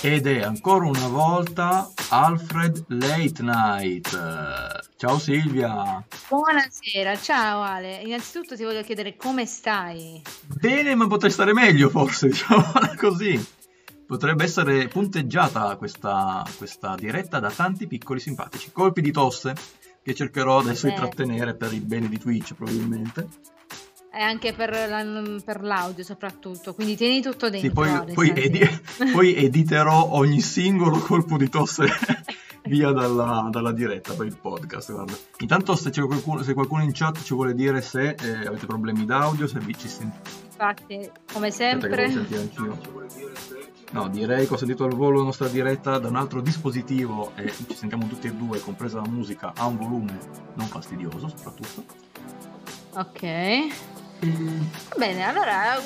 ed è ancora una volta Alfred Late Night. Ciao Silvia. Buonasera, ciao Ale. Innanzitutto ti voglio chiedere come stai? Bene, ma potrei stare meglio forse, diciamo così. Potrebbe essere punteggiata questa, questa diretta da tanti piccoli simpatici. Colpi di tosse che cercherò adesso Eh. di trattenere per il bene di Twitch probabilmente. E anche per, la- per l'audio soprattutto, quindi tieni tutto dentro. Sì, poi, poi edi- poi editerò ogni singolo colpo di tosse via dalla, dalla diretta per il podcast. Guarda. Intanto se, c'è qualcuno, se qualcuno in chat ci vuole dire se eh, avete problemi d'audio, se vi ci sentite. Infatti, come sempre. No, direi che ho sentito al volo la nostra diretta da un altro dispositivo e ci sentiamo tutti e due, compresa la musica, a un volume non fastidioso soprattutto. ok. Va bene, allora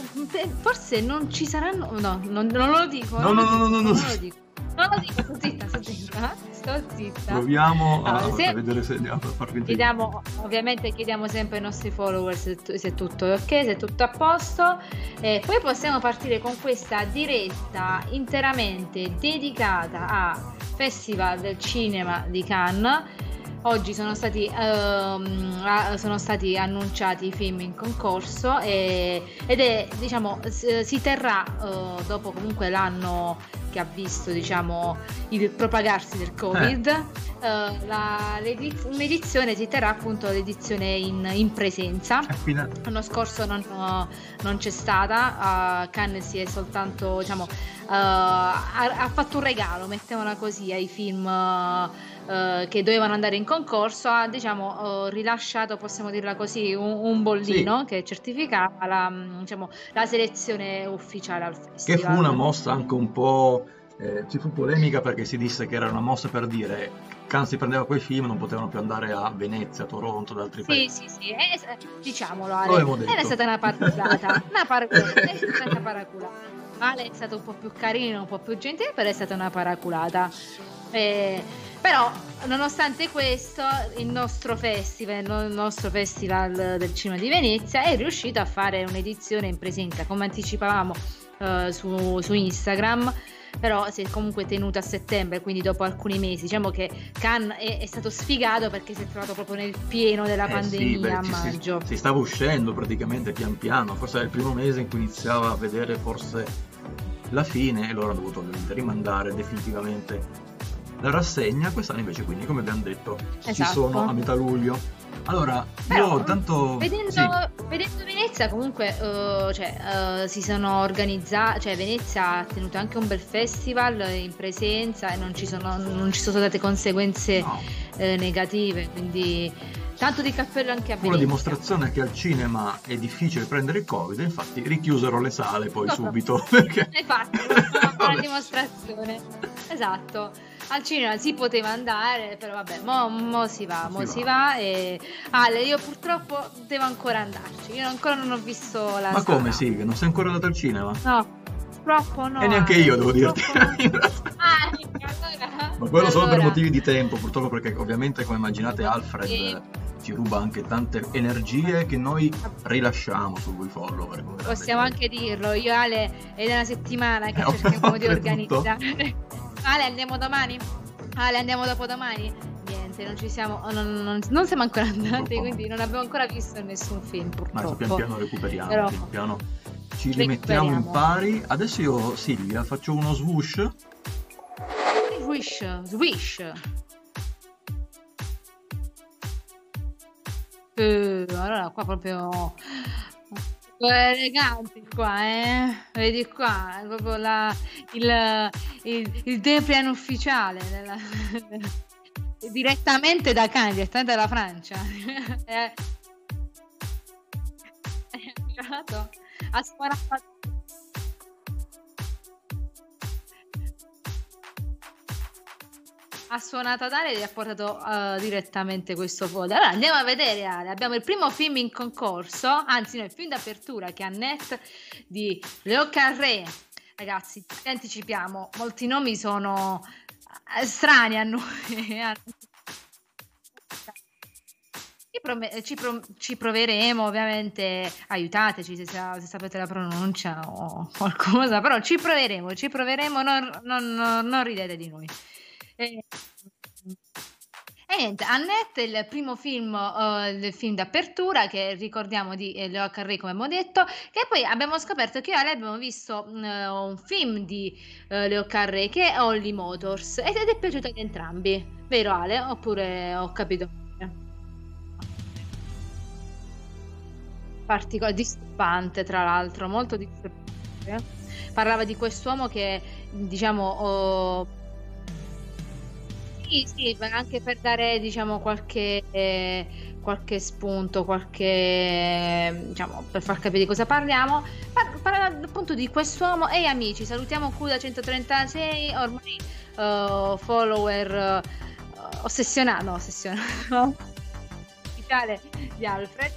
forse non ci saranno. No, non, non lo dico. No, no, no, no, no, no. Non lo dico. Non lo dico, sto zitta, sto zitta. Sto zitta. Proviamo a, Allora, se- a vedere se a far finta di- Chiediamo, ovviamente chiediamo sempre ai nostri follower se, se è tutto ok, se è tutto a posto. E poi possiamo partire con questa diretta interamente dedicata a Festival del Cinema di Cannes. Oggi sono stati, a- sono stati annunciati i film in concorso e- ed è, diciamo, si terrà eh, dopo comunque l'anno che ha visto, diciamo, il propagarsi del Covid. eh, la- l'edi- un'edizione si terrà appunto l'edizione in, in presenza. L'anno scorso non, non c'è stata, Cannes si è soltanto, diciamo, ha, ha fatto un regalo, mettiamola così, ai film eh, che dovevano andare in concorso, ha diciamo, eh, rilasciato, possiamo dirla così, un, un bollino che certificava la, mm, diciamo, la selezione ufficiale al Che festival. fu una mossa anche un po'. eh, ci fu polemica perché si disse che era una mossa per dire Cannes si prendeva quei film, non potevano più andare a Venezia, Toronto, da altri Sì, paesi. sì, sì, è- diciamolo Lo Ale, detto. stata una paraculata, una paraculata, è stata una paraculata. Ale è stato un po' più carino, un po' più gentile, però è stata una paraculata. Eh, però, nonostante questo, il nostro festival, il nostro festival del cinema di Venezia è riuscito a fare un'edizione in presenza, come anticipavamo eh, su, su Instagram. Però si è comunque tenuto a settembre, quindi dopo alcuni mesi. Diciamo che Cannes è, è stato sfigato perché si è trovato proprio nel pieno della Eh sì, pandemia beh, a ci si- maggio. Si, stava uscendo praticamente pian piano, forse era il primo mese in cui iniziava a vedere forse la fine e loro hanno dovuto ovviamente rimandare definitivamente la rassegna. Quest'anno invece quindi, come abbiamo detto, ci Esatto. sono a metà luglio. Allora, Però, io tanto... Vedendo, sì. vedendo Venezia comunque eh, cioè, eh, si sono organizzati, cioè Venezia ha tenuto anche un bel festival in presenza e non ci sono, non ci sono state conseguenze No. eh, negative, quindi tanto di cappello anche a Venezia. dimostrazione che al cinema è difficile prendere il covid, infatti richiusero le sale poi No. subito perché Hai fatto una Vabbè. dimostrazione. Esatto. Al cinema si poteva andare, però vabbè, mo, mo si va, mo Si si, va. va. e Ale, io purtroppo devo ancora andarci. Io ancora non ho visto la ma come sala. sì, che non sei ancora andato al cinema? No, purtroppo no. e neanche io devo dirti. no. Ah, allora, Ma quello solo per allora, motivi di tempo, purtroppo perché ovviamente come immaginate Alfred Sì. ci ruba anche tante energie che noi rilasciamo su voi follower. come Possiamo anche dirlo, io Ale è da una settimana che Eh, cerchiamo di organizzare. Ale, andiamo domani? Ale, andiamo dopo domani? Niente, non ci siamo, non, non- non siamo ancora andati, Purtroppo. quindi non abbiamo ancora visto nessun film, Ma adesso pian purtroppo. piano recuperiamo, Però- pian piano ci rimettiamo in pari. Adesso io, Silvia, faccio uno swoosh. Swish, swish. Eh, allora qua proprio eleganti qua, eh? Vedi qua, è proprio la, il, il, il Deprian ufficiale della- direttamente da Cannes, direttamente dalla Francia. è, arrivato a sparare ha suonato ad Ale e gli ha portato eh, direttamente questo folder. Allora andiamo a vedere Ale, abbiamo il primo film in concorso, anzi no, il film d'apertura che è Annette di Leo Carré. Ragazzi, ci anticipiamo, molti nomi sono eh, strani a noi. ci, pro- ci, proveremo, ovviamente aiutateci se, se, sapete la pronuncia o qualcosa, però ci proveremo, ci proveremo, non, non, non ridete di noi. E, e niente, Annette, il primo film, uh, il film d'apertura che ricordiamo di eh, Leo Carré, come abbiamo detto, che poi abbiamo scoperto che io e lei abbiamo visto uh, un film di uh, Leo Carré che è Holly Motors ed è piaciuto ad entrambi, vero Ale? Oppure ho capito? Particolare, disturbante tra l'altro, molto disturbante. Parlava di quest'uomo che, diciamo... Oh, sì, sì, anche per dare, diciamo, qualche, eh, qualche spunto, qualche, diciamo, per far capire di cosa parliamo. Par- parla appunto di quest'uomo e amici. Salutiamo Cuda 136, ormai uh, follower uh, ossessionato, no, ossessionato, ufficiale di Alfred.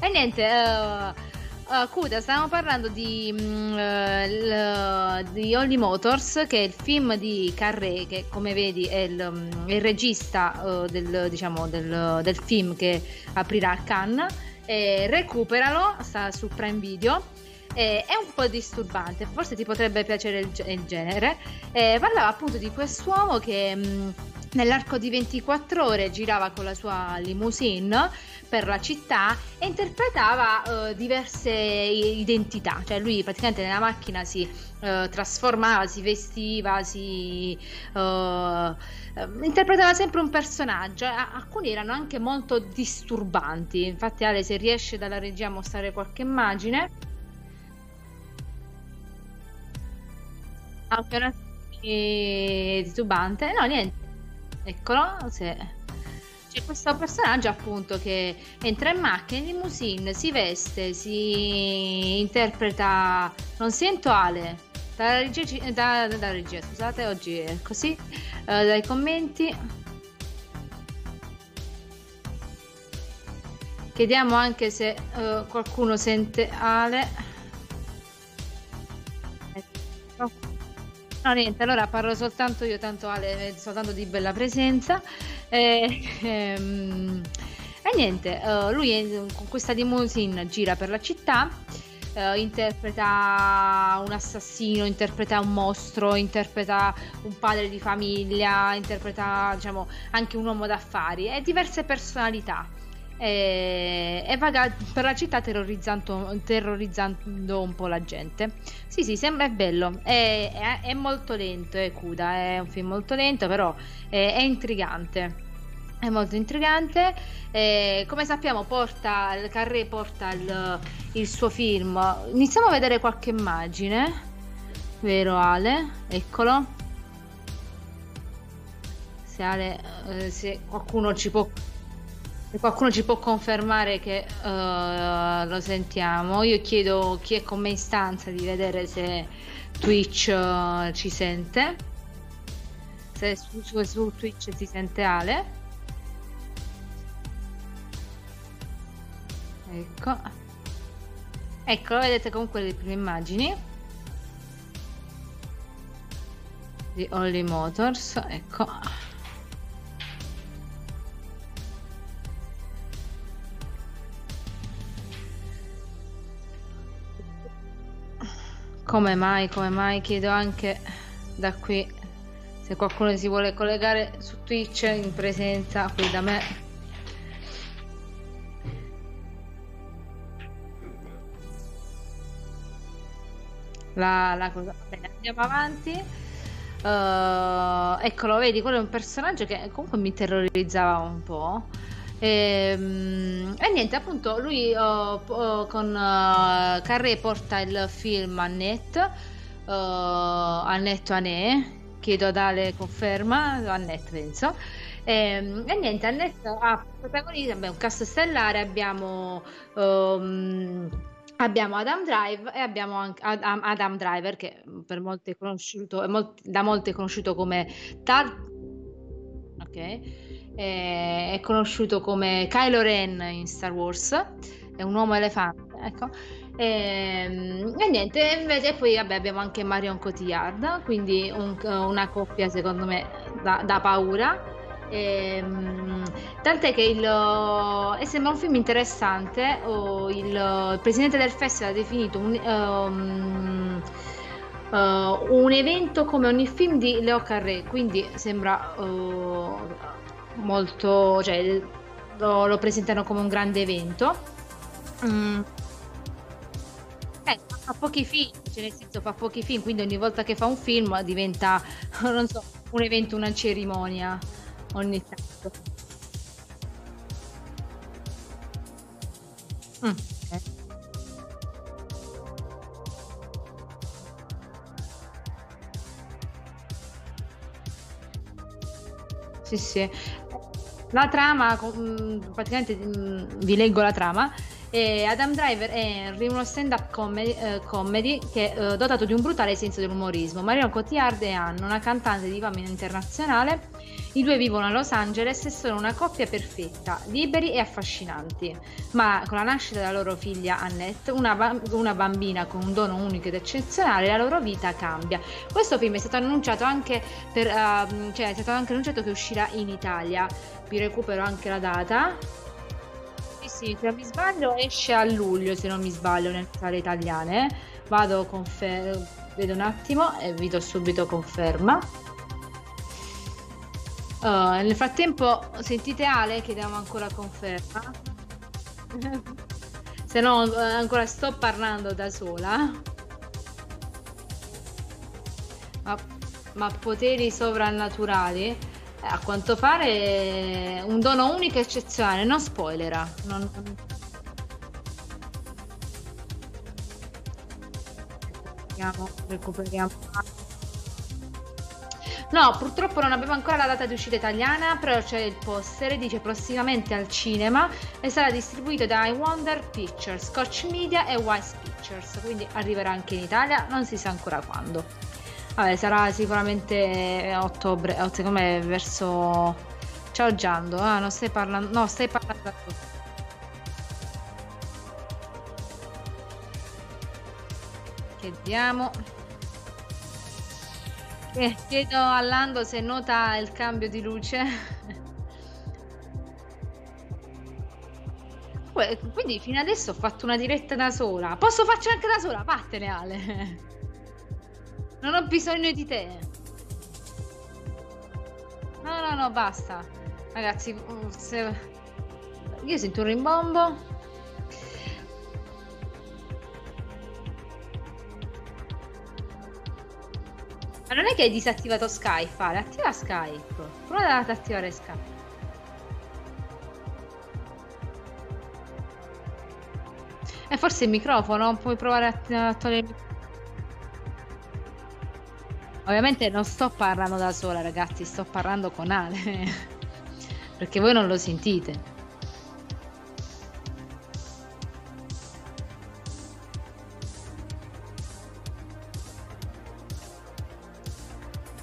E niente, uh, Uh, stavamo parlando di, uh, l, di Holly Motors, che è il film di Carré, che come vedi è il, um, il regista uh, del, diciamo, del, del, film che aprirà a Cannes. E recuperalo, sta su Prime Video. E, è un po' disturbante, forse ti potrebbe piacere il, il genere. E parlava appunto di quest'uomo che. Um, Nell'arco di 24 ore girava con la sua limousine per la città e interpretava uh, diverse identità, cioè lui praticamente nella macchina si uh, trasformava, si vestiva, si uh, interpretava sempre un personaggio, alcuni erano anche molto disturbanti, infatti Ale se riesce dalla regia a mostrare qualche immagine. Una disturbante, no niente Eccolo, se... c'è questo personaggio appunto che entra in macchina, in limousine, si veste, si interpreta... Non sento Ale, dalla regia, da, da regia scusate, oggi è così, uh, dai commenti. Chiediamo anche se uh, qualcuno sente Ale. No, niente, allora parlo soltanto io, tanto Ale, soltanto di bella presenza. E, ehm, e niente, uh, lui è, con questa limousine gira per la città, uh, interpreta un assassino, interpreta un mostro, interpreta un padre di famiglia, interpreta diciamo anche un uomo d'affari e diverse personalità e, e vaga per la città terrorizzando, terrorizzando, un po' la gente. Sì, sì, sembra è bello, è, è, è molto lento, è Cuda, è un film molto lento, però è, è intrigante. È molto intrigante. Eh, come sappiamo, porta il Carré porta il, il, suo film. Iniziamo a vedere qualche immagine. Vero Ale? Eccolo. Se, Ale, eh, se qualcuno ci può qualcuno ci può confermare che uh, lo sentiamo, io chiedo chi è con me in stanza di vedere se Twitch uh, ci sente. Se su, su, su Twitch si sente Ale. Ecco. Ecco, vedete comunque le prime immagini. Di Holly Motors, ecco. Come mai, come mai chiedo anche da qui se qualcuno si vuole collegare su Twitch in presenza qui da me. La, la cosa. Bene, andiamo avanti. Uh, eccolo, vedi, quello è un personaggio che comunque mi terrorizzava un po'. E, ehm, e, niente, appunto, lui uh, uh, con uh, Carré porta il film Annette, uh, Annette Anè, chiedo ad Ale conferma, Annette penso. E, ehm, e niente, Annette ha protagonista, abbiamo un cast stellare, abbiamo... Um, Abbiamo Adam Drive e abbiamo anche Adam, Driver che per molti è conosciuto, è molt, da molti è conosciuto come Tar... Ok è conosciuto come Kylo Ren in Star Wars, è un uomo elefante, ecco. E, ehm, e niente, invece poi vabbè, abbiamo anche Marion Cotillard, quindi un, una coppia secondo me da, da paura. Ehm, tant'è che il, eh, sembra un film interessante. Oh, il, il, presidente del festival ha definito un, um, uh, un, evento come ogni film di Leo Carré, quindi sembra uh, molto. Cioè, lo, lo, presentano come un grande evento. Mm. Eh, fa pochi film, cioè nel senso fa pochi film, quindi ogni volta che fa un film diventa, non so, un evento, una cerimonia ogni tanto. Mm. Sì, sì. La trama, mm, praticamente mm, vi leggo la trama. E Adam Driver è uno stand-up comedy, eh, comedy che è eh, dotato di un brutale senso dell'umorismo. Marion Cotillard e Anne, una cantante di fama internazionale. I due vivono a Los Angeles e sono una coppia perfetta, liberi e affascinanti. Ma con la nascita della loro figlia Annette, una, una bambina con un dono unico ed eccezionale, la loro vita cambia. Questo film è stato annunciato anche per, uh, cioè è stato anche annunciato che uscirà in Italia. Vi recupero anche la data sì, se non mi sbaglio esce a luglio, se non mi sbaglio, nelle sale italiane. Vado, confer- vedo un attimo e vi do subito conferma. Uh, nel frattempo, sentite Ale, chiediamo ancora conferma. se no, ancora sto parlando da sola. Ma, ma poteri sovrannaturali? A quanto pare un dono unico e eccezionale, non spoilera. Non... Recuperiamo, recuperiamo. No, purtroppo non abbiamo ancora la data di uscita italiana, però c'è il poster, dice prossimamente al cinema e sarà distribuito da I Wonder Pictures, Scotch Media e Wise Pictures, quindi arriverà anche in Italia, non si sa ancora quando. Vabbè, sarà sicuramente ottobre, o secondo me verso... Ciao Giando, ah, non stai parlando... No, stai parlando. Chiediamo... Eh, chiedo a Lando se nota il cambio di luce. Quindi fino adesso ho fatto una diretta da sola. Posso farci anche da sola? Vattene Ale. Non ho bisogno di te. No, no, no, basta. Ragazzi, mm, se... io sento un rimbombo. Ma non è che hai disattivato Skype, fare, attiva Skype. Prova ad attivare Skype. E forse il microfono, puoi provare a togliere il microfono. Ovviamente non sto parlando da sola, ragazzi, sto parlando con Ale. Perché voi non lo sentite.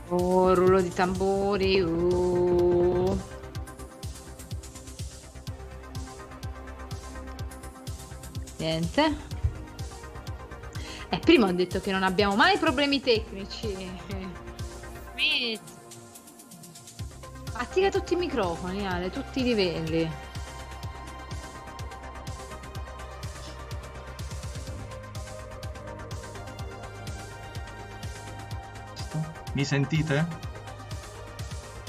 Oh, rullo di tamburi. Uh. Niente. Eh, prima ho detto che non abbiamo mai problemi tecnici. Metti. Attiva tutti i microfoni, Ale, tutti i livelli. Mi sentite?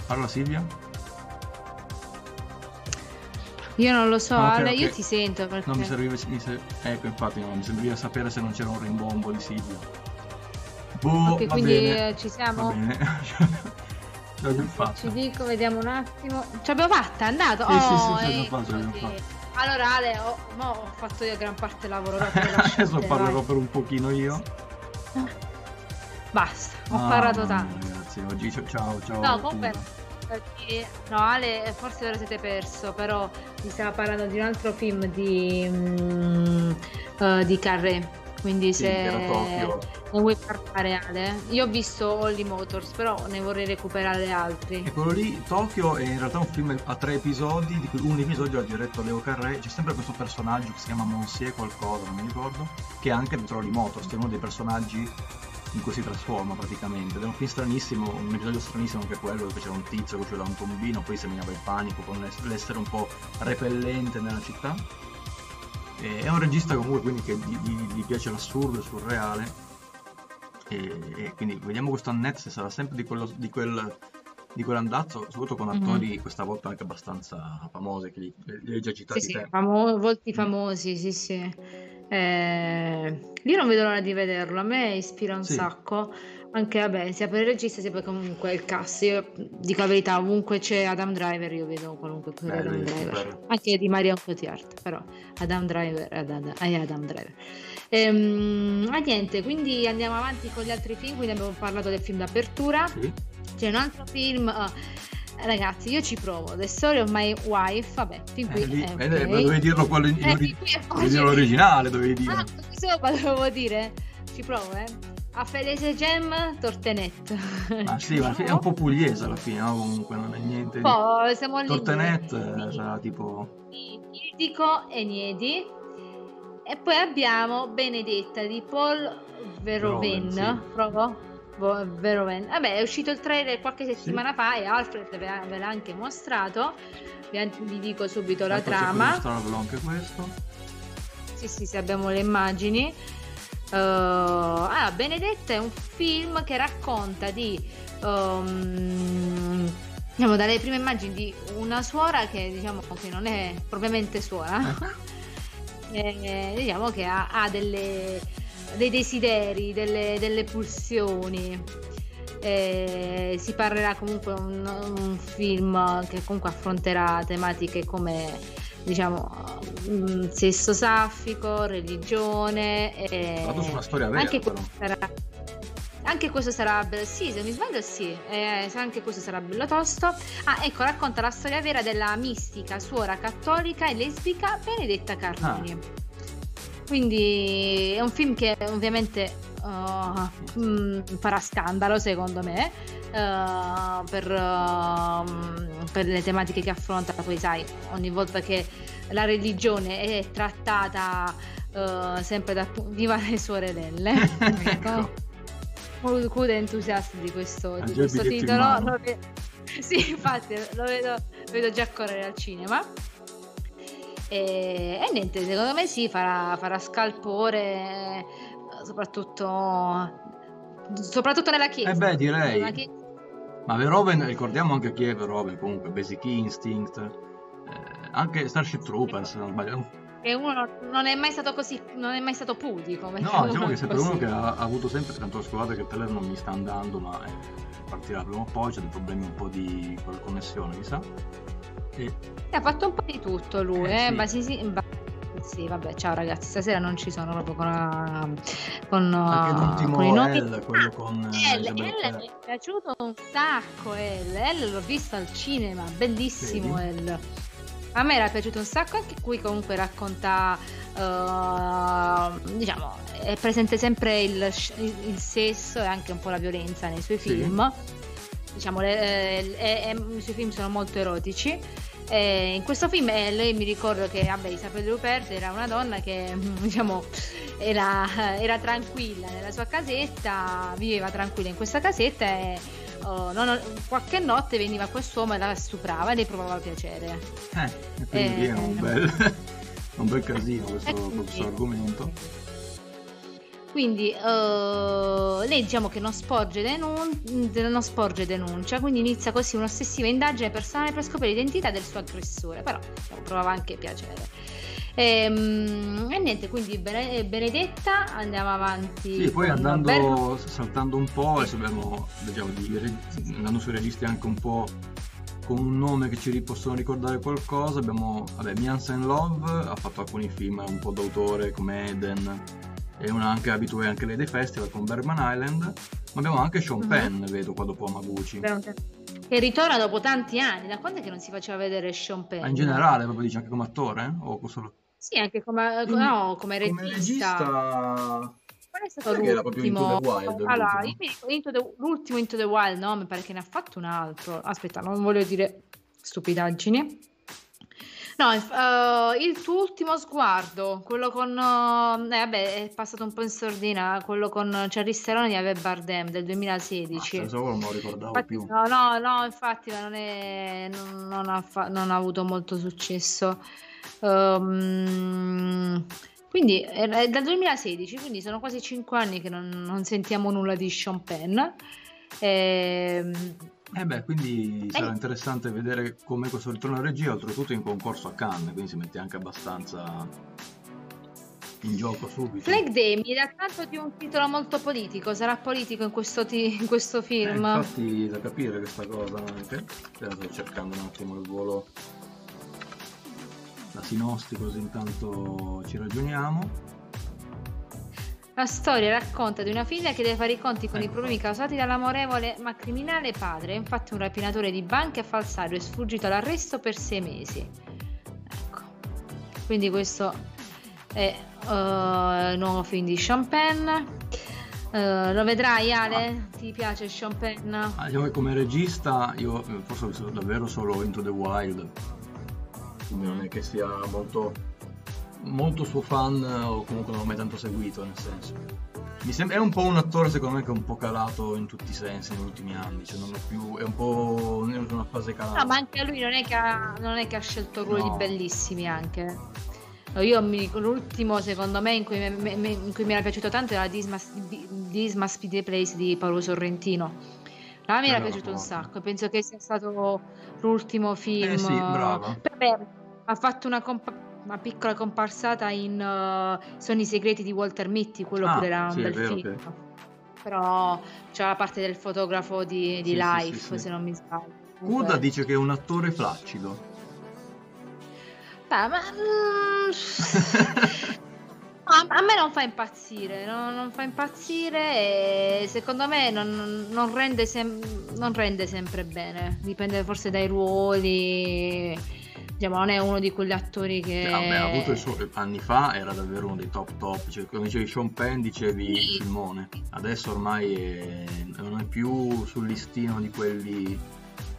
Parla Silvia? Io non lo so, no, Ale, io ti sento perché... Non mi serviva... Mi ser... Ecco, infatti, no, mi serviva sapere se non c'era un rimbombo di Silvia. Boh, ok, quindi bene. ci siamo... Va bene. Ci dico, vediamo un attimo. Ce l'abbiamo fatta, è andato? Sì, oh, sì, sì, ecco, fatto, fatto. Allora Ale, ho, ho, fatto io gran parte del lavoro. Adesso parlerò vai. per un pochino io. Basta, ho ah, parlato tanto. Ragazzi, oggi ciao ciao. No, comunque No, Ale, forse ora siete perso, però mi stava parlando di un altro film di, um, uh, di Carré. Quindi sì, se ne vuoi parlare Ale, io ho visto Holly Motors, però ne vorrei recuperare altri. E quello lì, Tokyo, è in realtà un film a tre episodi, di cui un episodio ha diretto Leo Carré. C'è sempre questo personaggio che si chiama Monsieur qualcosa, non mi ricordo, che è anche dentro Holly Motors, che è uno dei personaggi in cui si trasforma praticamente. Ed è un film stranissimo, un episodio stranissimo anche quello, dove c'era un tizio che usciva da un tombino, poi seminava il panico con l'essere un po' repellente nella città. E è un regista comunque quindi che gli, piace l'assurdo, il surreale. E, e, quindi vediamo questo Annette se sarà sempre di, quello, di quel di quell'andazzo, soprattutto con mhm. attori mm-hmm. questa volta anche abbastanza famosi, che li, li hai già citati sì, sì, famo- volti mm. famosi, sì, sì. Eh, io non vedo l'ora di vederlo, a me ispira un sì. sacco. Anche vabbè, sia per il regista sia per comunque il cast. Io dico la verità, ovunque c'è Adam Driver, io vedo qualunque cosa Beh, Adam Driver. Super. Anche di Marion Cotillard, però Adam Driver, Adam, eh, Adam Driver. Ehm, ah, niente, quindi andiamo avanti con gli altri film. Quindi abbiamo parlato del film d'apertura. Sì. C'è un altro film. Uh, Ragazzi, io ci provo. The Story of My Wife. Vabbè, fin qui. Eh, lì, eh, okay. eh, dovevi dirlo quello in, eh, dovevi dirlo originale, dovevi dire. Ah, insomma, dovevo dire. Ci provo, eh. A Felice Gem, Tortenette. Ma sì, ma è un po' pugliese alla fine, no? Comunque non è niente. Di... siamo lì. Tortenette sarà tipo. Ildico e Niedi. E poi abbiamo Benedetta di Paul Verhoeven. Sì. Verhoeven. Vabbè, è uscito il trailer qualche settimana sì. fa e Alfred ve l'ha, ve l'ha, anche mostrato. Vi, dico subito la ecco, trama. anche questo. Sì, sì, sì, abbiamo le immagini. Uh, ah, Benedetta è un film che racconta di um, diciamo dalle prime immagini di una suora che diciamo che non è propriamente suora e, eh, diciamo che ha, ha delle dei desideri, delle, delle pulsioni. Eh, si parlerà comunque un, un film che comunque affronterà tematiche come diciamo mm, sesso saffico, religione eh, vera anche questo, sarà, anche questo sarà sì se mi sbaglio sì eh, anche questo sarà bello tosto. Ah ecco racconta la storia vera della mistica suora cattolica e lesbica Benedetta Carlini ah quindi è un film che ovviamente uh, mh, farà scandalo secondo me uh, per, uh, per, le tematiche che affronta. Poi sai, ogni volta che la religione è trattata sempre da viva le sorelle. ecco. Molto entusiasti di questo, di questo titolo. Sì, infatti lo vedo, lo vedo già correre al cinema. E, e niente, secondo me sì, farà, farà scalpore, soprattutto, soprattutto nella chiesa. Eh beh, direi. Chiesa. Ma Verhoeven, ricordiamo anche chi è Verhoeven, comunque, Basic Instinct, eh, anche Starship Troopers, se non sbaglio. E uno non è mai stato così, non è mai stato pudico. No, diciamo che è sempre uno che ha, ha, avuto sempre, tanto scusate che il telefono non mi sta andando, ma eh, partirà prima o poi, c'è dei problemi un po' di connessione, mi sa. E... Ha fatto un po' di tutto lui, eh, eh? Sì. Ma sì, sì, sì, vabbè, ciao ragazzi, stasera non ci sono proprio con, con, Anche l'ultimo con i nomi. L, quello con ah, L, L mi è piaciuto un sacco L, L l'ho visto al cinema, bellissimo Vedi? L. A me era piaciuto un sacco, anche qui comunque racconta, uh, diciamo, è presente sempre il, il, sesso e anche un po' la violenza nei suoi film. Sì. Diciamo, le, eh, eh, i suoi film sono molto erotici eh, in questo film eh, lei mi ricordo che vabbè, Isabella Rupert era una donna che diciamo era, era, tranquilla nella sua casetta, viveva tranquilla in questa casetta e oh, non, qualche notte veniva quest'uomo e la stuprava e le provava piacere. Eh, e quindi eh, è un bel, un bel casino questo, questo argomento. Quindi lei diciamo che non sporge, denun- non sporge, denuncia, quindi inizia così un'ossessiva indagine personale per scoprire l'identità del suo aggressore, però diciamo, provava anche piacere. E, um, e, niente, quindi Benedetta, andiamo avanti. Sì, poi andando, Berro. saltando un po', adesso abbiamo, vediamo, andando sui registi anche un po' con un nome che ci possono ricordare qualcosa, abbiamo, vabbè, Miansen Love, ha fatto alcuni film un po' d'autore come Eden, è una anche abitué anche lei dei festival con Bergman Island, ma abbiamo anche Sean mm-hmm. Penn, vedo qua dopo Amaguchi. Che ritorna dopo tanti anni, da quando è che non si faceva vedere Sean Penn? Ma in generale, proprio dice anche come attore? O solo... Sì, anche come, in, no, come regista. Come regista... Qual è stato l'ultimo? Era proprio Into the Wild. Allora, ricordo into the, l'ultimo Into the Wild, no? Mi pare che ne ha fatto un altro. Aspetta, non voglio dire stupidaggini. No, uh, il tuo ultimo sguardo, quello con... Uh, eh, vabbè, è passato un po' in sordina, quello con Charlize Theron e Ave Bardem del 2016. Ah, non lo ricordavo infatti, più. No, no, no, infatti non, è, non, non, ha fa- non, ha avuto molto successo. Um, quindi è dal 2016, quindi sono quasi 5 anni che non, non sentiamo nulla di Sean Penn. Ehm, eh beh, quindi eh. sarà interessante vedere come questo ritorno a regia, oltretutto in concorso a Cannes, quindi si mette anche abbastanza in gioco subito. Flag Day mi dà tanto di un titolo molto politico, sarà politico in questo, ti- in questo film? Eh, infatti da capire questa cosa anche, sto cercando un attimo il volo, la sinosti così intanto ci ragioniamo. La storia racconta di una figlia che deve fare i conti con ecco. i problemi causati dall'amorevole ma criminale padre. Infatti, un rapinatore di banche e falsario è sfuggito all'arresto per sei mesi. Ecco. Quindi, questo è uh, il nuovo film di Champagne. Uh, lo vedrai Ale? Ti piace Champagne? Ah, io come regista io eh, forse ho visto davvero solo Into the Wild quindi non è che sia molto molto suo fan o comunque non l'ho mai tanto seguito nel senso. Mi sembra, è un po' un attore secondo me che è un po' calato in tutti i sensi negli ultimi anni cioè non è più è un po' in una fase calata. No ma anche lui non è che ha, non è che ha scelto ruoli no. bellissimi anche. Io mi, l'ultimo secondo me in cui, me, me, in cui, mi era piaciuto tanto era This Must, This Must Be The Place di Paolo Sorrentino. A me era piaciuto un sacco penso che sia stato l'ultimo film eh sì, brava. Vabbè, ha fatto una compa- una piccola comparsata in uh, Sono i segreti di Walter Mitty, quello ah, pure era un sì, bel vero, film. Okay. Però c'è la parte del fotografo di, di sì, Life, sì, se non mi sbaglio. Kuda dice che è un attore flaccido. Beh, ma... Mm, a, me non fa impazzire, no? non fa impazzire e secondo me non, non, rende sem- non rende sempre bene, dipende forse dai ruoli diciamo, non è uno di quegli attori che... Vabbè, ha avuto suo... anni fa era davvero uno dei top top, cioè, come dicevi Sean Penn dicevi sì. Filmone, adesso ormai è... non è più sul listino di quelli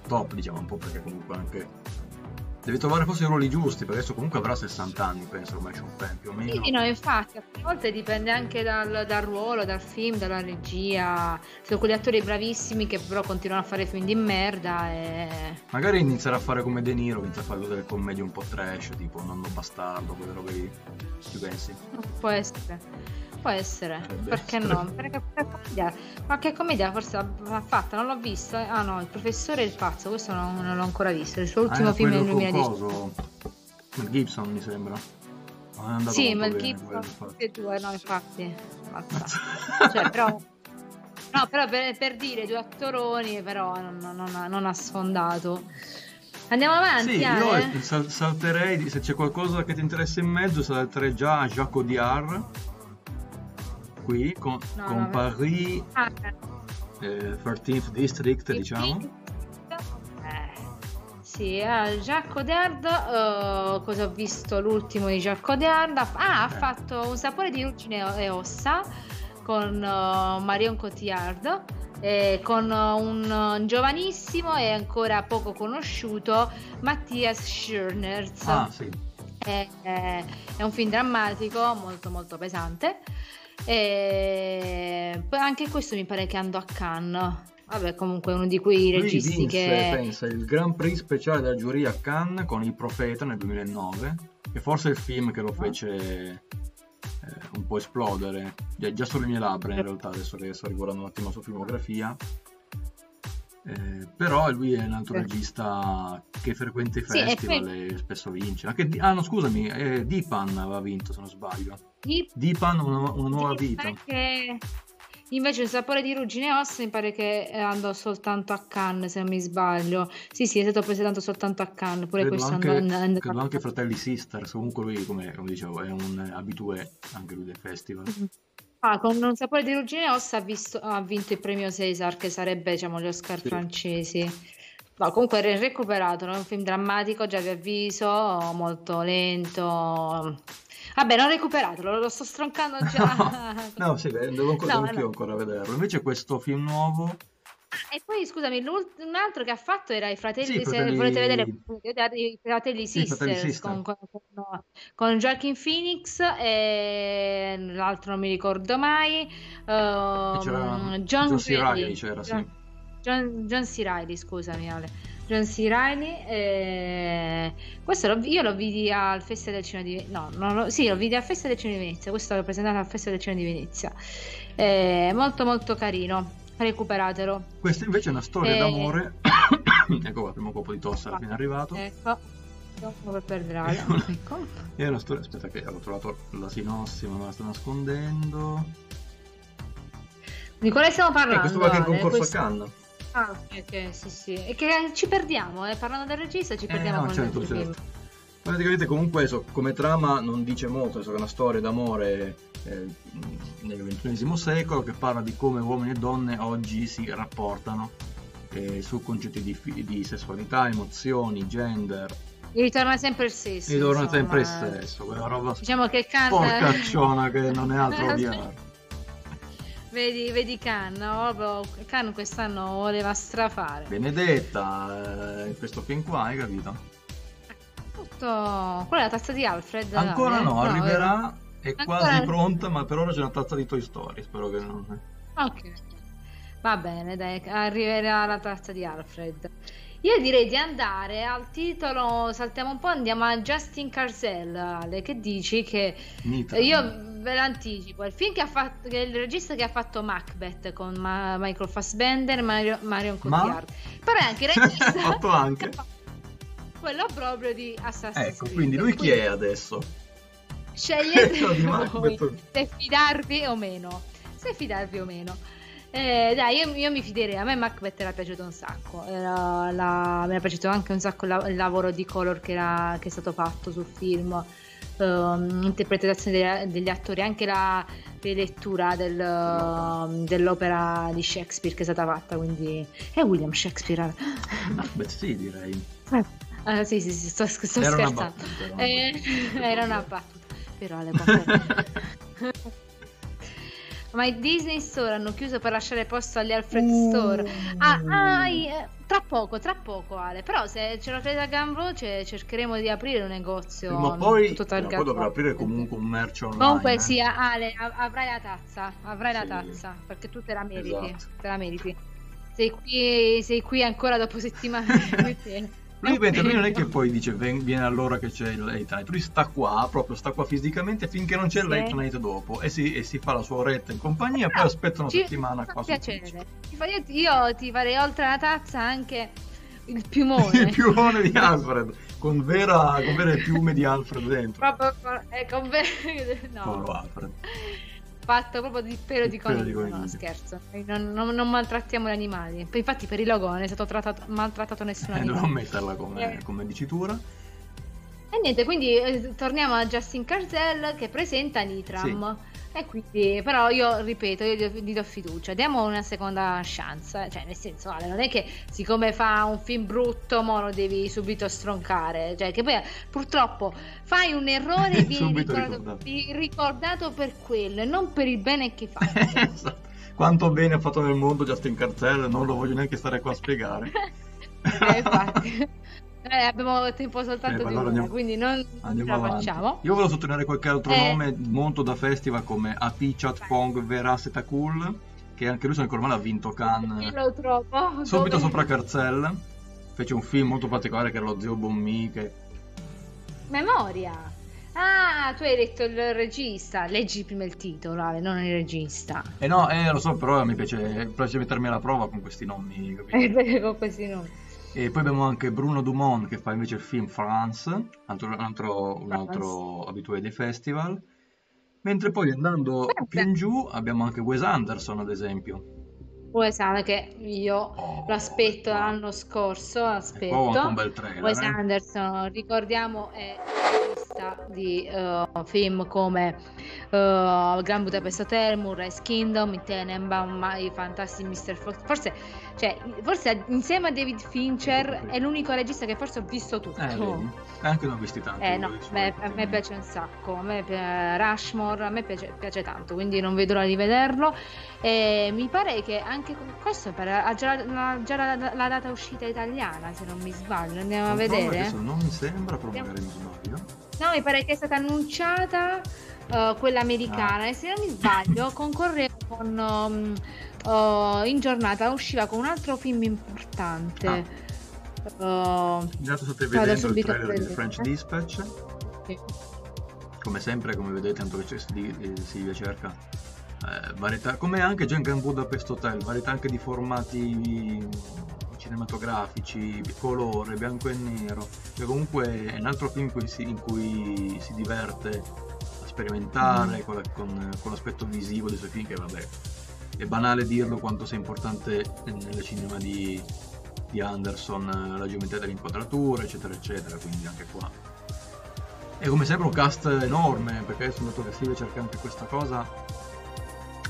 top, diciamo un po' perché comunque anche Devi trovare forse i ruoli giusti, perché adesso comunque avrà 60 anni, penso, ormai Sean Penn, più o meno. Sì, no, infatti, a volte dipende anche dal, dal, ruolo, dal film, dalla regia. Sono quegli attori bravissimi che però continuano a fare film di merda e... Magari inizierà a fare come De Niro, inizia a fare delle commedie un po' trash, tipo Nonno Bastardo, quelle robe lì. Ci pensi? Può essere. Può essere, Sarebbe perché essere. no? Perché commedia, qualche commedia forse l'ha fatta, non l'ho vista. Ah no, il professore è il pazzo, questo non, non l'ho ancora visto. Il suo ultimo ah, film nel 2010. Mel Gibson mi sembra. Sì, Mel Gibson, tutti e due, no, infatti. cioè, però, no, però per, per, dire due attoroni, però non, non, ha, non ha sfondato. Andiamo avanti. Sì, io sal- salterei, se c'è qualcosa che ti interessa in mezzo, salterei già Jacques Audiard qui con, no, con no, Paris ah, eh, 13th District, diciamo. Eh, sì, uh, Jacques Audiard, uh, cosa ho visto l'ultimo di Jacques Audiard? Ah, ha eh. fatto un sapore di ruggine e ossa con uh, Marion Cotillard. Eh, con un, un, giovanissimo e ancora poco conosciuto Mattias Schürnerz. Ah, sì. È, è, un film drammatico molto molto pesante e anche questo mi pare che andò a Cannes. Vabbè, comunque uno di quei Lui registi vinse, che... pensa, il Grand Prix speciale della giuria a Cannes con Il Profeta nel 2009, che forse il film che lo fece eh, un po' esplodere, già, già sulle mie labbra in realtà, adesso che sto riguardando un attimo la sua filmografia. Eh, però lui è un altro eh. regista che frequenta i festival sì, e, spesso vince. Anche, ah no, scusami, eh, Dipan aveva vinto se non sbaglio. Dip... Dipan, una, una nuova Dip vita. Che... Invece il sapore di ruggine ossa mi pare che andò soltanto a Cannes, se non mi sbaglio. Sì, sì, è stato presentato soltanto a Cannes. Pure credo questo anche, and- and- credo anche Fratelli Sisters. Comunque lui, come, come, dicevo, è un abitué anche lui del festival. Mm-hmm. Ah, con un sapore di ruggine ossa ha, visto, ha, vinto il premio César, che sarebbe, diciamo, gli Oscar sì. francesi. No, comunque è recuperato, è un film drammatico, già vi avviso, molto lento Vabbè, non recuperatelo, lo sto stroncando già. no, sì, devo ancora, no, no. ancora vederlo. Invece questo film nuovo e poi scusami, un altro che ha fatto era i fratelli, Sì, se volete vedere fratelli... i fratelli Sì, fratelli Sisters Sister. con, con, con, Joaquin Phoenix e l'altro non mi ricordo mai, E c'era ehm, John John C. Reilly, c'era, sì. John, John, John C. Reilly, scusami Ale, John C. Reilly, eh, questo lo- io lo vidi al Festival del Cinema di Venezia, no, lo- sì, lo vidi al Festival del Cinema di Venezia, questo l'ho presentato al Festival del Cinema di Venezia, Eh, molto molto carino, recuperatelo. Questa invece è una storia Eh, d'amore. ecco qua, primo colpo di tosse alla fine è arrivato. Ecco, dopo per perdere l'aria, ecco. È una storia. Aspetta, che avevo trovato la sinossi, ma me la sto nascondendo. Di quale stiamo Eh, parlando? questo va che è in Ale? concorso Questo- a Cannes. Ah, ok, sì, sì. E che ci perdiamo, eh? parlando del regista ci Eh, perdiamo no, con certo, certo. Praticamente comunque so, come trama non dice molto, so è una storia d'amore eh, nel XXI secolo che parla di come uomini e donne oggi si rapportano eh, su concetti di, di sessualità, emozioni, gender. E ritorna sempre il sesso. E torna insomma. sempre il sesso, quella roba Diciamo che Khan... porcacciona che non è altro Eh, odiare. Vedi, vedi Khan, no? Khan quest'anno voleva strafare. Benedetta, eh, questo film qua, hai capito? Tutto... Quella è la tazza di Alfred? Ancora Ale? no, eh? arriverà, è Ancora- quasi pronta, ma per ora c'è una tazza di Toy Story, spero che non... Ok. Va bene, dai, arriverà la tazza di Alfred. Io direi di andare al titolo, saltiamo un po', andiamo a Justin Carsell, Ale, che dici che Nitra. io ve l'anticipo, il film che ha fatto, che è il regista che ha fatto Macbeth con Ma- Michael Fassbender e Mario, Marion Ma? Cotillard, però è anche il regista fatto anche. quello proprio di Assassin's Ecco, Creed. quindi lui chi è adesso? Scegliete voi se fidarvi o meno. Se fidarvi o meno. Eh, dai, io, io mi fiderei. A me Macbeth era piaciuto un sacco. Era la- mi era piaciuto anche un sacco il, la- il lavoro di color che, era- che è stato fatto sul film. Ehm, interpretazione degli, degli attori, anche la rilettura del, ehm, dell'opera di Shakespeare che è stata fatta. Quindi è William Shakespeare. Macbeth sì, direi. Ah, sì, sì, sì, sto, sto Era una scherzando. battuta, era una Eh, battuta. era una battuta, però le cose. Ma i Disney Store hanno chiuso per lasciare posto agli Alfred Uh. Store. Ah, ah, eh, tra poco, tra poco, Ale. Però se ce lo fate a gran voce, cercheremo di aprire un negozio. O poi, tutto targato. poi dovrà aprire comunque un merch online. Comunque eh. sì, Ale, av- avrai la tazza, avrai la Sì. tazza, perché tu te la meriti, Esatto. te la meriti. Sei qui, sei qui ancora dopo settimane. Lui, mentre lui non è che poi dice "Ven- viene all'ora che c'è il late night, lui sta qua, proprio sta qua fisicamente finché non c'è il late night dopo e si, e si fa la sua oretta in compagnia e poi Però aspetta una ci- settimana qua piacere. Io, io ti farei oltre alla tazza anche il piumone. il piumone di Alfred con, vera, con vere piume di Alfred dentro. proprio con- eh, con ve- no, Povero Alfred. Fatto proprio di pelo Di coniglio. No, scherzo. Non, non- non maltrattiamo gli animali. Infatti, per il logo non è stato trattato- maltrattato nessun Eh, animale. metterla come, Eh. come dicitura. E niente, quindi eh, torniamo a Justin Carzell che presenta Nitram. E quindi, però io ripeto, io gli, do fiducia, diamo una seconda chance, cioè nel senso, Ale, non è che siccome fa un film brutto, mo lo devi subito stroncare, cioè che poi purtroppo fai un errore e vieni ricordato, ricordato. per quello e non per il bene che fa. Esatto. Quanto bene ha fatto nel mondo Justin Cartel, non lo voglio neanche stare qua a spiegare. Eh, infatti. Eh, abbiamo tempo soltanto Eh, di allora una, andiamo- quindi non ce la facciamo. Io volevo sottolineare qualche altro Eh. nome molto da festival come Api Chatpong Veraseta Cool, che anche lui, se non ricordo ha vinto Io Cannes lo trovo. subito dove- sopra Carcel. Fece un film molto particolare che era lo zio Bommi che Memoria. Ah, tu hai detto il regista. Leggi prima il titolo, Ale, non il regista. Eh no, eh, lo so, però mi piace, piace mettermi alla prova con questi nomi? Eh, con questi nomi. E poi abbiamo anche Bruno Dumont che fa invece il film France, altro, un altro, un altro abitué dei festival. Mentre poi andando Beh, più in giù abbiamo anche Wes Anderson, ad esempio. Wes Anderson, che io Oh, lo aspetto qua- l'anno scorso, ho anche aspetto. un bel trailer. Wes eh. Anderson, ricordiamo, è regista di eh, film come eh, Grand Budapest Hotel, Moonrise Kingdom, Tenenbaum, i fantastici Mr. Fox. Forse cioè, forse insieme a David Fincher è l'unico regista che forse ho visto tutto. Eh, vedi? Anche non ho visti tanti. Eh no, beh, a me piace un sacco, a me pi- Rushmore, a me piace, piace tanto, quindi non vedo l'ora di vederlo. E mi pare che anche questo per- ha già, ha già la, la data uscita italiana, se non mi sbaglio, andiamo a Controllo vedere. adesso non mi sembra, però magari mi sbaglio. No, mi pare che è stata annunciata eh, quella americana e se non mi sbaglio concorreva con um, oh, in giornata usciva con un altro film importante. Oh, Intanto state vedendo il trailer di. French Dispatch. sì. Come sempre, come vedete, tanto che si, eh, Silvia cerca eh, varietà, come anche Jungle Budapest Hotel, varietà anche di formati cinematografici, colore, bianco e nero. Cioè, comunque è un altro film in cui si, in cui si diverte a sperimentare Mm. con, la- con- con l'aspetto visivo dei suoi film, che vabbè, è banale dirlo quanto sia importante nel cinema di, di Anderson, la geometria delle inquadrature, eccetera, eccetera, quindi anche qua. E come sempre un cast enorme, perché adesso noto che Silvia cerca anche questa cosa.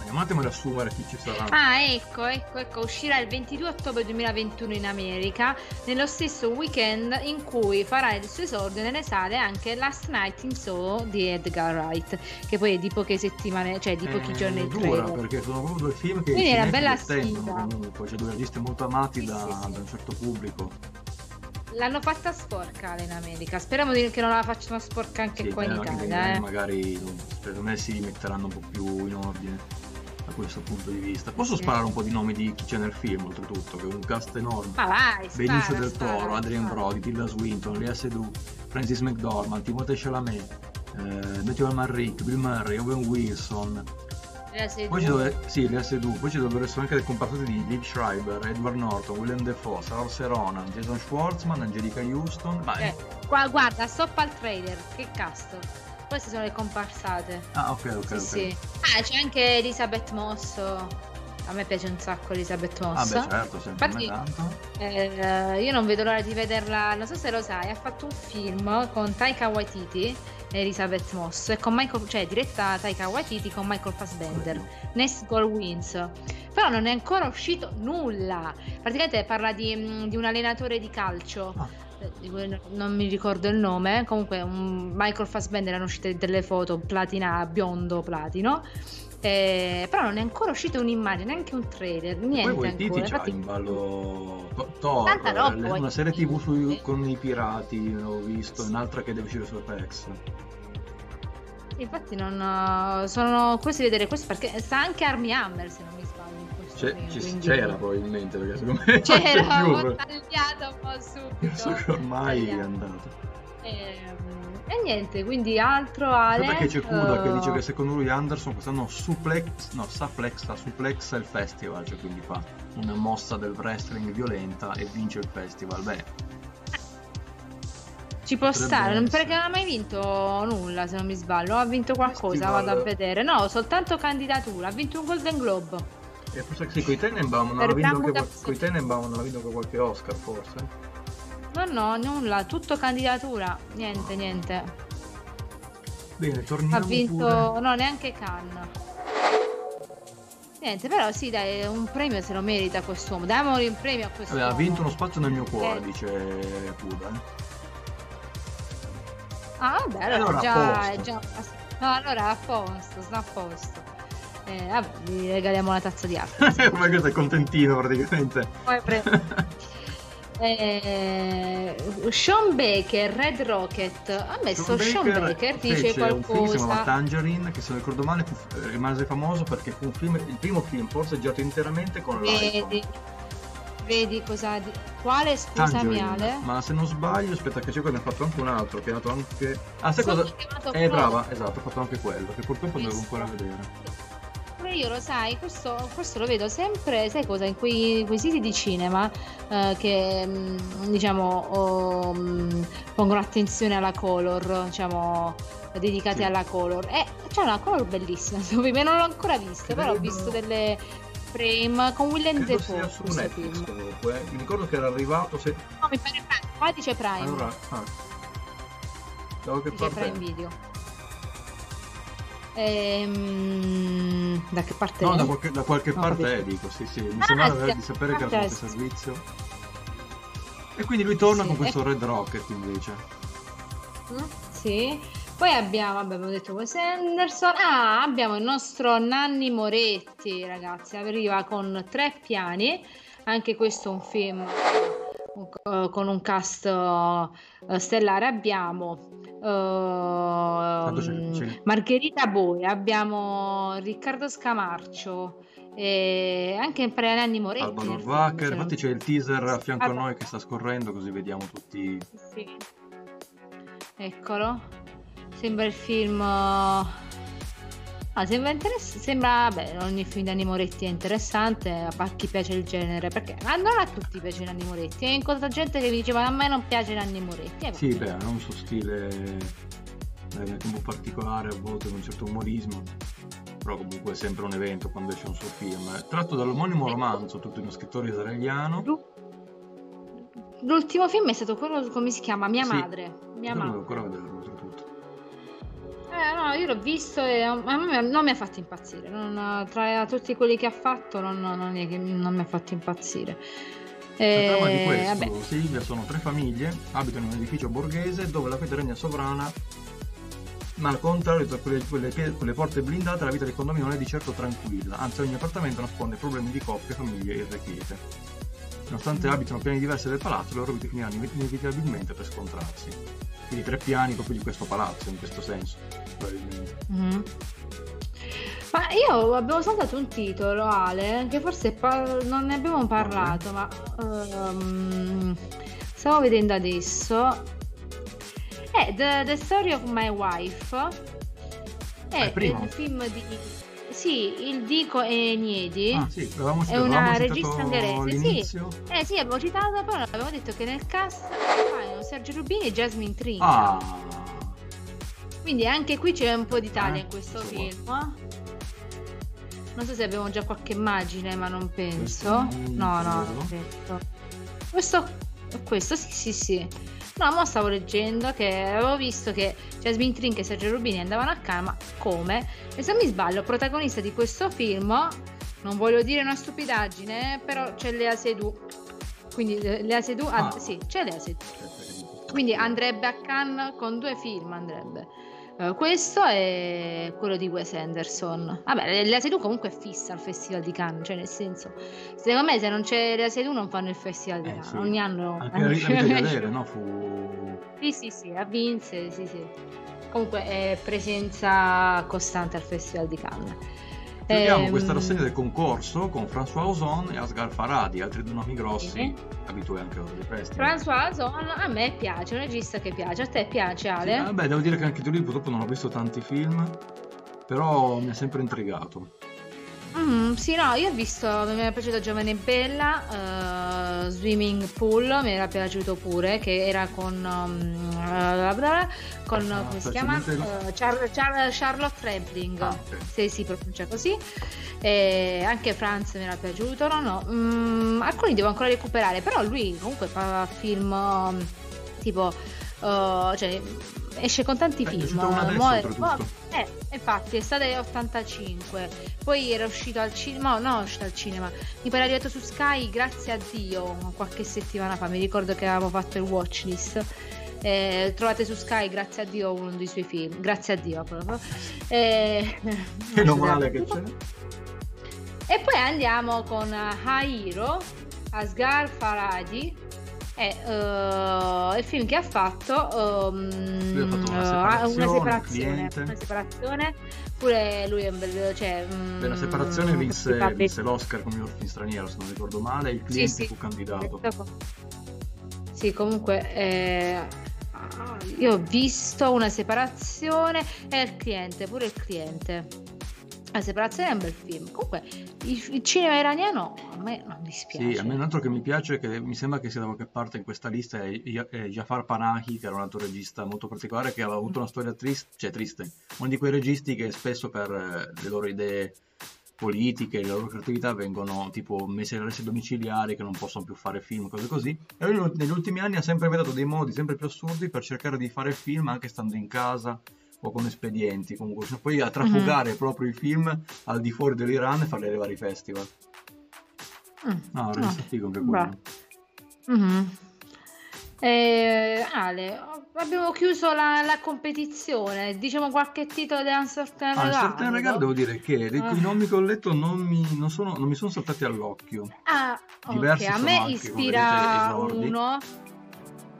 Andiamo un attimo a riassumere chi ci sarà. Ah, ecco, ecco, ecco, uscirà il 22 ottobre 2021 in America, nello stesso weekend in cui farà il suo esordio nelle sale anche Last Night in Soho di Edgar Wright, che poi è di poche settimane, cioè di pochi Eh, giorni il dura, trailer. perché sono proprio due film che Quindi cinefi bella sfida. comunque, c'è due registi molto amati Sì, da, sì, sì. da un certo pubblico. L'hanno fatta sporca in America, speriamo di- che non la facciano sporca anche Sì, qua in Italia. eh. magari secondo me si metteranno un po' più in ordine da questo punto di vista. Posso sparare un po' di nomi di chi c'è nel film, oltretutto, che è un cast enorme. Ma vai, Benicio spara, del spara, Toro, Adrian spara. Brody, Tilda Swinton, Lea Seydoux, Francis McDormand, Timothée Chalamet, eh, Matthew Almaric, Bill Murray, Owen Wilson. Poi ci, tu. dove, sì. Poi ci dovrebbero essere anche dei comparsati di Liv Schreiber, Edward Norton, William Defoe, Saoirse Ronan, Jason Schwartzman, Angelica Houston. Ma Eh, qua, guarda, stoppa il trailer, che cast. Queste sono le comparsate. Ah, ok, ok, Sì, ok. sì. Ah, c'è anche Elisabeth Moss. A me piace un sacco Elisabeth Ah, Moss. beh, certo, sempre Infatti- tanto. Eh, io non vedo l'ora di vederla. Non so se lo sai, ha fatto un film con Taika Waititi e Elisabeth Moss. E con Michael, cioè diretta Taika Waititi con Michael Fassbender. Next Goal Wins. Però non è ancora uscito nulla. Praticamente parla di, di un allenatore di calcio. Ah. Eh, non mi ricordo il nome. Comunque, un Michael Fassbender hanno uscite delle foto platina, biondo platino. Eh, però non è ancora uscita un'immagine, neanche un trailer, niente Poi Waititi ancora. c'ha Infatti, in ballo To- Thor, Tanta roba, eh, una serie tv su- con i pirati, l'ho visto, un'altra che deve uscire su Apex. Sì, infatti non uh, sono curiosa di vedere questo perché sta anche Army Hammer se non mi sbaglio C'è- c'era probabilmente, perché secondo me c'era ho tagliato un po' subito penso che ormai è Tagliato. andato. Ehm, e niente quindi altro Ale Aspetta che c'è Kuda che eh, dice che secondo lui Anderson quest'anno suplex, no, suplexa, suplexa il festival, cioè quindi fa una mossa del wrestling violenta e vince il festival. Beh, ci può stare non- essere. perché non ha mai vinto nulla se non mi sbaglio ha vinto qualcosa Festival. vado a vedere no soltanto candidatura ha vinto un Golden Globe e forse sì, con i Tenenbaum non Per ha vinto anche, Tenenbaum vinto anche qualche Oscar forse. no no nulla tutto candidatura niente niente Bene, torniamo ha vinto pure. no neanche Cannes niente però sì dai un premio se lo merita quest'uomo diamogli un premio a quest'uomo Vabbè, ha vinto uno spazio nel mio cuore, Eh. dice Kuda. eh. ah vabbè allora, Allora, già, posto. già no allora a posto sta a posto eh, vabbè gli regaliamo una tazza di acqua Ma che sei contentino praticamente. Poi pre- Eh, Sean Baker, Red Rocket. Ha messo Sean Baker, dice fece un film si chiamava qualcosa. Tangerine che se non ricordo male fu- eh, rimase famoso perché fu film, il primo film forse girato interamente con l'iPhone. Vedi, vedi cosa. di- Quale scusami. Ale? Ma se non sbaglio, aspetta che c'è quello ne ha fatto anche un altro, che ha dato anche... Ah, sai cosa? Eh, brava, esatto, ha fatto anche quello, che purtroppo devo Visto. ancora vedere. Pure io lo sai, questo, questo lo vedo sempre, sai cosa, in quei, quei siti di cinema eh, che mh, diciamo oh, pongono attenzione alla color, diciamo dedicati Sì. alla color. E c'è una color bellissima, me non l'ho ancora vista, però ho visto delle frame con Willem sia su Netflix comunque. eh. Mi ricordo che era arrivato se... No, mi pare Prime, qua dice Prime, Allora, ah. Da qualche dice parte... Prime Video. Ehm, da che parte No, da qualche, da qualche No, parte è, dico, sì, sì. Mi Ah, sembrava sì, di sapere che era stesso servizio. E quindi lui torna Sì, con questo e- Red Rocket invece. Mm, Sì. Poi abbiamo, vabbè, abbiamo detto Wes Anderson. Ah, abbiamo il nostro Nanni Moretti, ragazzi. Arriva con tre piani. Anche questo è un film con un cast eh, stellare. Abbiamo C'è- c'è- Margherita Boi, abbiamo Riccardo Scamarcio e anche per Nanni Moretti. Alba Norvacher, infatti c'è il teaser a fianco a Alba- noi che sta scorrendo così vediamo tutti... Sì. Eccolo. Sembra il film. Ah, sembra interessante. Sembra. Beh, ogni film di Nanni Moretti è interessante. A chi piace il genere. Perché ma non a tutti piace Nanni Moretti. Ho incontrato gente che mi diceva a me non piace Nanni Moretti. Eh, Sì, beh, ha un suo stile eh, un po' particolare, a volte con un certo umorismo, però comunque è sempre un evento quando esce un suo film. È tratto dall'omonimo romanzo, tutto uno scrittore israeliano. L'u- L'ultimo film è stato quello. Come si chiama? Mia Sì. madre. Mia madre. Eh, no, io l'ho visto e a me non mi ha fatto impazzire. Non- tra tutti quelli che ha fatto, non, non è che non mi ha fatto impazzire. La trama di Eh, questo, vabbè. Silvia, sono tre famiglie, abitano in un edificio borghese dove la fede regna sovrana, ma al contrario di quelle, quelle, quelle porte blindate la vita del condominio non è di certo tranquilla, anzi ogni appartamento nasconde problemi di coppie, famiglie irrequiete. Nonostante abitano piani diversi del palazzo, le loro vite finiranno inevi- inevitabilmente per scontrarsi. Quindi tre piani proprio di questo palazzo, in questo senso, probabilmente. Mhm. Ma io abbiamo saltato un titolo, Ale, che forse par- non ne abbiamo parlato, ma ehm, stavo vedendo adesso. È The, The Story of My Wife. È Ah, il primo? il film di... Sì, il Dico e Niedi. Ah sì, È una regista ungherese, sì. Eh sì, abbiamo citato, però abbiamo detto che nel cast compaiono Sergio Rubini e Jasmine Trinca. Ah, Quindi anche qui c'è un po' d'Italia Eh, in questo film. Non so se abbiamo già qualche immagine, ma non penso. No, no, non penso. Questo, questo, sì, sì, sì. No, ma stavo leggendo che avevo visto che Jasmine Trink e Sergio Rubini andavano a casa, ma come? E se non mi sbaglio, protagonista di questo film, non voglio dire una stupidaggine, però c'è Lea Seydoux. Quindi eh, Lea Seydoux, ah, sì, c'è Lea aspetta, Quindi andrebbe a Cannes con due film, andrebbe. Eh, questo è quello di Wes Anderson. Vabbè, la Seydoux comunque è fissa al Festival di Cannes, cioè nel senso, secondo me se non c'è la Seydoux non fanno il Festival di Eh, Cannes, sì. ogni anno... Anche la vedere, no? Fu... Sì, sì, sì, ha vinse, sì, sì. Comunque è presenza costante al Festival di Cannes. Chiudiamo Ehm, questa rassegna del concorso con François Ozon e Asghar Faradi, altri due nomi grossi, Sì. abituati anche loro dei festival. François Ozon, a me piace, è un regista che piace, a te piace Sì, Ale? vabbè, devo dire che anche di lui purtroppo non ho visto tanti film, però mi ha sempre intrigato. Mm, sì, no, io ho visto, mi era piaciuta Giovane e Bella, eh, Swimming Pool, mi era piaciuto pure, che era con, um, bla, con Ah, come si chiama? Eh, Char- Char- Charlotte Rampling, Ah, ok. se si pronuncia così. E anche Franz mi era piaciuto, no, no, mm, alcuni devo ancora recuperare, però lui comunque fa film um, tipo, eh, cioè, esce con tanti Eh, è film. adesso, Mo- oltretutto. eh, infatti, è stato nell'85. Poi era uscito al cinema, no, non è uscito al cinema. Mi pare arrivato su Sky, grazie a Dio, qualche settimana fa. Mi ricordo che avevamo fatto il watchlist. Eh, trovate su Sky, grazie a Dio, uno dei suoi film. Grazie a Dio proprio. Eh, Meno male che c'è. E poi andiamo con Hairo, Asghar Faradi. È eh, il film che ha fatto, ha fatto una eh, separazione, una separazione, una separazione. Pure lui è un bel cioè, Beh, la separazione mm, vinse, si fa vinse l'Oscar come miglior film straniero, se non ricordo male, il Sì, cliente sì. fu candidato. Sì, comunque eh, io ho visto una separazione e il cliente, pure il cliente. La separazione è un bel film. Comunque il, il cinema iraniano a me non dispiace. Sì, a me un altro che mi piace, che mi sembra che sia da qualche parte in questa lista, è, è Jafar Panahi, che era un altro regista molto particolare, che aveva avuto una storia triste, cioè triste, uno di quei registi che spesso per eh, le loro idee politiche, le loro creatività vengono tipo messi in arresti domiciliari, che non possono più fare film, cose così. E lui negli ultimi anni ha sempre inventato dei modi sempre più assurdi per cercare di fare film anche stando in casa, o con espedienti comunque, cioè, poi a trafugare proprio i film al di fuori dell'Iran e farli arrivare ai festival. Mm, No, no. figo anche quello. Mhm. Eh, Ale, abbiamo chiuso la, la competizione. Diciamo qualche titolo di Uncertain Ah, Regard. Certain Regard devo dire che i nomi che ho letto non mi, non sono, non mi sono saltati all'occhio. Ah, ok, Diversi a me ispira come vedete, uno.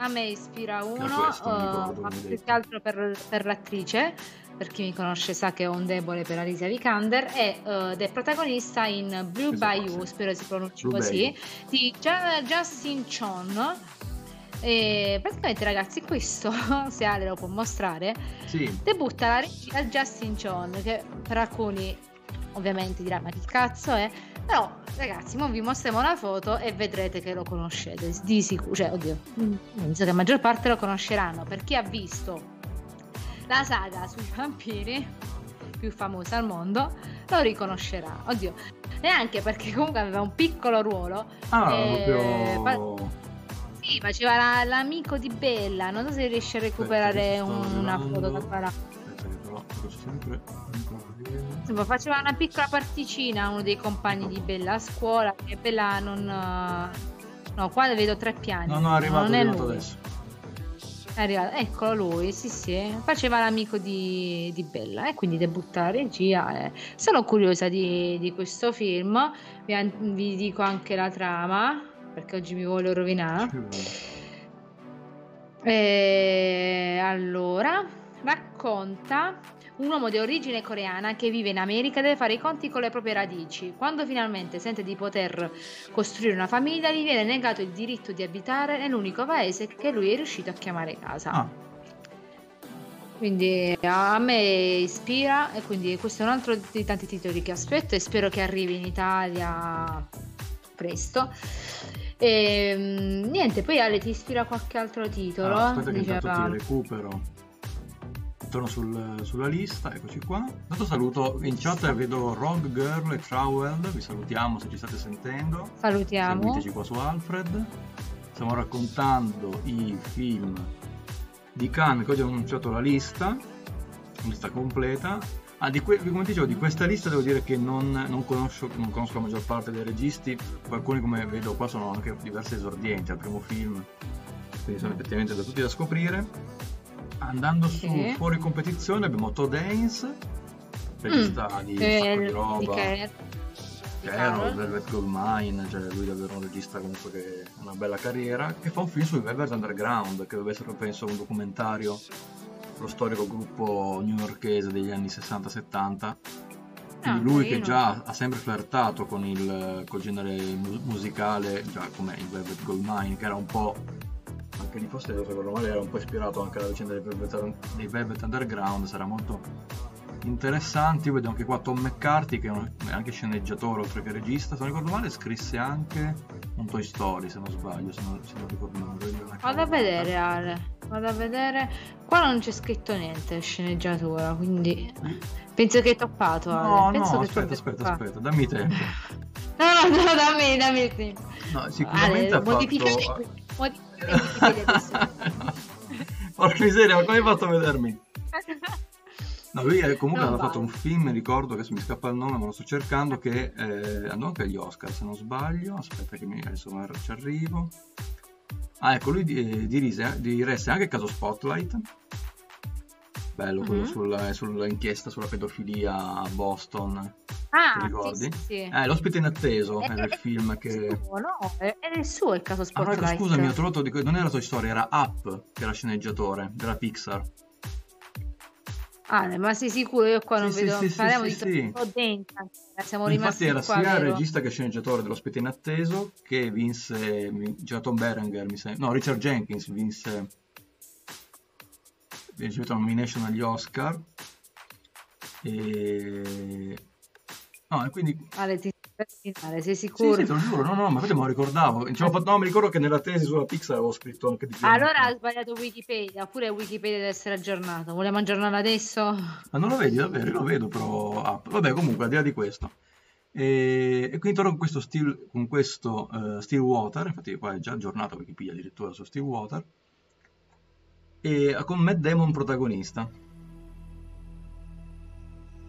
A me ispira uno, questo come ma più che altro per, per l'attrice, per chi mi conosce sa che ho un debole per Alicia Vikander, è, eh, ed è protagonista in Blue Esatto, Bayou, sì. spero si pronunci Blue così, di Gia- Justin Chon. E praticamente ragazzi questo, se Ale lo può mostrare, Sì, debutta la regia Justin Chon, che per alcuni ovviamente dirà ma che cazzo è, però ragazzi, mo vi mostriamo la foto e vedrete che lo conoscete, di sicuro, cioè oddio, mm, penso che la maggior parte lo conosceranno, per chi ha visto la saga sui vampiri più famosa al mondo, lo riconoscerà, oddio, neanche perché comunque aveva un piccolo ruolo, ah, Eh, proprio... sì, faceva la- l'amico di Bella, non so se riesci a recuperare Aspetta, una foto da qua. Aspetta che però faccio sempre. Insomma, faceva una piccola particina uno dei compagni di Bella a scuola, che Bella non... eh, No, qua vedo tre piani. No, no, è arrivato, non è arrivato lui. adesso. È arrivato. Eccolo lui, sì sì, faceva l'amico di, di Bella e quindi debutta la regia. eh. Sono curiosa di, di questo film, vi, vi dico anche la trama, perché oggi mi vuole rovinare. Eh, allora, racconta un uomo di origine coreana che vive in America deve fare i conti con le proprie radici. Quando finalmente sente di poter costruire una famiglia, gli viene negato il diritto di abitare nell'unico paese che lui è riuscito a chiamare casa. Ah, Quindi a me ispira e quindi questo è un altro dei tanti titoli che aspetto e spero che arrivi in Italia presto. E, mm, niente, poi Ale ti ispira qualche altro titolo? ah, aspetta che Diceva- ti recupero. Torno sul- sulla lista, eccoci qua. Intanto saluto in chat vedo Rogue Girl e Trowell, vi salutiamo se ci state sentendo. Salutiamo. Seguiteci qua su Alfred. Stiamo raccontando i film di Cannes che oggi ho annunciato la lista, lista completa. Ah, di que- come dicevo, di questa lista devo dire che non, non conosco, non conosco la maggior parte dei registi, alcuni come vedo qua sono anche diversi esordienti al primo film, quindi sono effettivamente da tutti da scoprire. Andando su Sì. fuori competizione abbiamo Todd Haynes, regista di un Eh, sacco di di roba. Di Carol, Carol. Velvet Goldmine, cioè lui è davvero un regista comunque che ha una bella carriera, che fa un film sui Velvet Underground, che deve essere penso un documentario sullo storico gruppo newyorkese degli anni 60-70. Quindi Ah, lui che carino. già ha sempre flirtato con il col genere mu- musicale, già come i Velvet Goldmine, che era un po' anche lì forse se ricordo male era un po' ispirato anche alla vicenda dei Velvet, dei Velvet Underground, sarà molto interessante. Io vedo anche qua Tom McCarthy, che è un- è anche sceneggiatore oltre che regista. Se non ricordo male, scrisse anche un Toy Story, se non sbaglio, se non, se non ricordo male. Vado a vedere Ale, vado a vedere. Qua non c'è scritto niente, sceneggiatura, quindi penso che hai toppato Ale. No, no, che aspetta, aspetta, toppato. aspetta, dammi tempo. No, no, no, dammi, dammi tempo. No, sicuramente Ale, ha fatto... adesso. Porca miseria, ma come hai fatto a vedermi? No, lui comunque aveva fatto un film, mi ricordo, che mi scappa il nome, ma lo sto cercando, che eh, andò anche agli Oscar, se non sbaglio. Aspetta che mi, adesso ci arrivo. Ah, ecco, lui di- eh, dirige, diresse anche il caso Spotlight. Bello, quello Mhm. sulla, sull'inchiesta sulla pedofilia a Boston. Ah, Ti ricordi? sì, sì, sì. Eh, L'ospite inatteso Eh, era il eh, film che... suo, no, è, è il suo il caso Ah, Spotlight. ecco, scusami, ho trovato di non era Toy Story, era Up, che era sceneggiatore della Pixar. Ale, ma sei sicuro? Io qua non Sì, vedo. sì, Parliamo sì, di sì. Todd Haynes, Siamo Infatti rimasti era qua, sia vero? regista che sceneggiatore dell'ospite inatteso che vinse, Tom Berenger, mi sembra, no, Richard Jenkins vinse, ha ricevuto una nomination agli Oscar e... No, e quindi... Ale, ti sei Sì, sicuro? sì, te lo giuro, no, no, ma me lo ricordavo. Fatto- no, mi ricordo che nella tesi sulla Pixar avevo scritto anche di più. Allora ha sbagliato Wikipedia, oppure Wikipedia deve essere aggiornato. Vogliamo aggiornarlo adesso? Ma non lo vedi davvero? Io lo vedo però. ah, vabbè, comunque, al di là di questo. E, e quindi torno con questo, Still, con questo eh, Stillwater, infatti qua è già aggiornato Wikipedia addirittura su Stillwater, e con Matt Damon protagonista.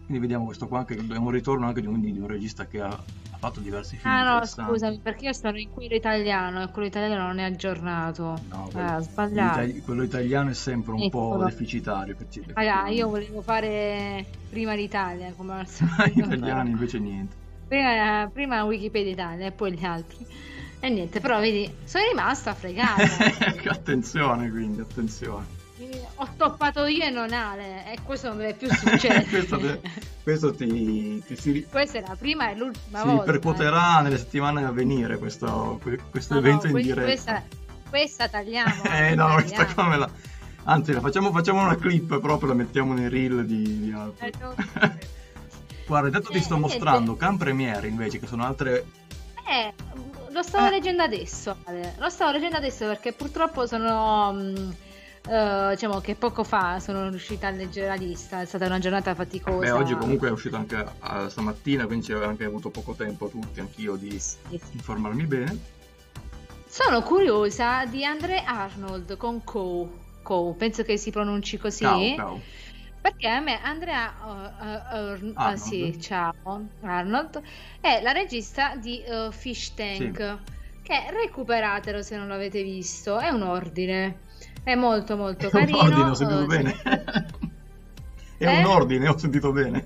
Quindi vediamo questo qua, che è un ritorno anche di un, di un regista che ha, ha fatto diversi film Ah no, scusami, perché io sono in quello italiano e quello italiano non è aggiornato. No, Ah, quello, ho sbagliato. quello itali- quello italiano è sempre un po' Eccolo. deficitario. perché- Raga, io volevo fare prima l'Italia, come al Gli solito. italiani invece niente. Prima, prima Wikipedia Italia e poi gli altri. E niente, però vedi, sono rimasta fregata. attenzione quindi, attenzione. Ho toppato io e non Ale, e questo non deve più succedere. questo, questo ti, ti si, Questa è la prima e l'ultima si volta. ripercuoterà nelle settimane a venire questo, que- questo eh. No, no, evento in que- diretta. Questa, questa tagliamo. Eh no, questa tagliamo. qua me la... Anzi, la facciamo, facciamo una clip proprio, la mettiamo nei reel di, di. Eh, no. Guarda, intanto ti Eh, sto niente. mostrando Can Premiere invece, che sono altre... Eh, lo stavo Eh. leggendo adesso, Ale. Lo stavo leggendo adesso perché purtroppo sono... mh, eh, diciamo che poco fa sono riuscita a leggere la lista, è stata una giornata faticosa. Beh, oggi comunque è uscito anche a- stamattina, quindi ci anche avuto poco tempo tutti, anch'io, di Sì, sì. informarmi bene. Sono curiosa di Andre Arnold con Co. Co, penso che si pronunci così. Ciao, ciao. Perché a me Andrea uh, uh, Arnold. sì, ciao, Arnold è la regista di uh, Fish Tank, che recuperatelo se non l'avete visto, è un ordine, è molto molto È un carino. ordine, ho sentito uh, bene. È Eh? un ordine, ho sentito bene.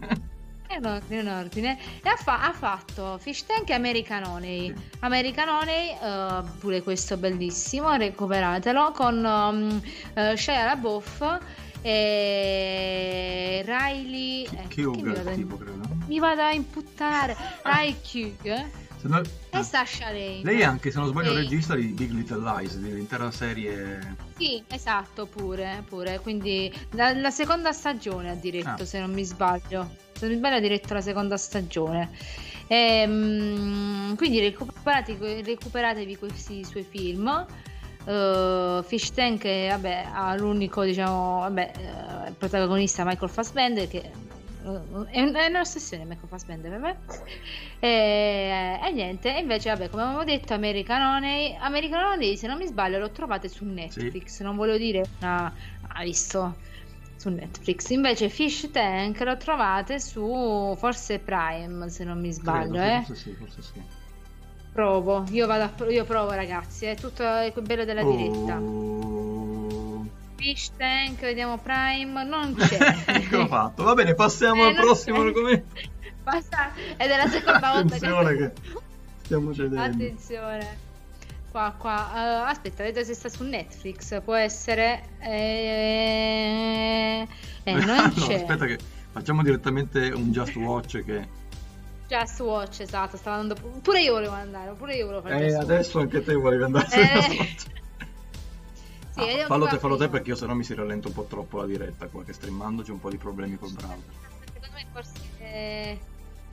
È un ordine, un ordine. E ha, fa- ha fatto Fish Tank e American Honey. Sì. American Honey, eh, pure questo bellissimo, recuperatelo, con um, eh, Shia LaBeouf e Riley... eh, mi vado, a- tipo, credo. mi vado a imputtare Riley Kug Se no- e Sasha Lane. Lei è anche, se non sbaglio, Sì. regista di Big Little Lies, dell'intera serie... Sì, esatto, pure, pure. Quindi la, la seconda stagione ha diretto, Ah. se non mi sbaglio. Se non mi sbaglio ha diretto la seconda stagione. Ehm, quindi recuperate- recuperatevi questi suoi film. Uh, Fish Tank vabbè, ha l'unico diciamo vabbè, eh, protagonista Michael Fassbender che eh, è, è un'ossessione Michael Fassbender per me e, e niente e invece vabbè come avevo detto American Honey American Honey se non mi sbaglio lo trovate su Netflix non volevo dire una ha visto su Netflix. Invece Fish Tank lo trovate su forse Prime se non mi sbaglio Credo, eh. Forse sì, forse sì. Provo io vado a, io provo ragazzi è tutto il bello della diretta Oh. Fish Tank, vediamo Prime, non c'è. Ecco fatto. Va bene, passiamo Eh, al prossimo c'è. argomento. Basta, ed è la seconda volta Attenzione che... che stiamo cedendo. Attenzione. Qua, qua. Eh, aspetta, vedo se sta su Netflix. Può essere... Eh, eh, non No, c'è. aspetta che facciamo direttamente un Just Watch che... Just Watch, esatto. Stava andando... Pure io volevo andare, pure io volevo fare Eh, adesso anche te volevi andare Eh. Sì, Ah, fallo te, fallo te perché io sennò mi si rallenta un po' troppo la diretta qua che streamando c'è un po' di problemi col browser. Secondo me forse eh,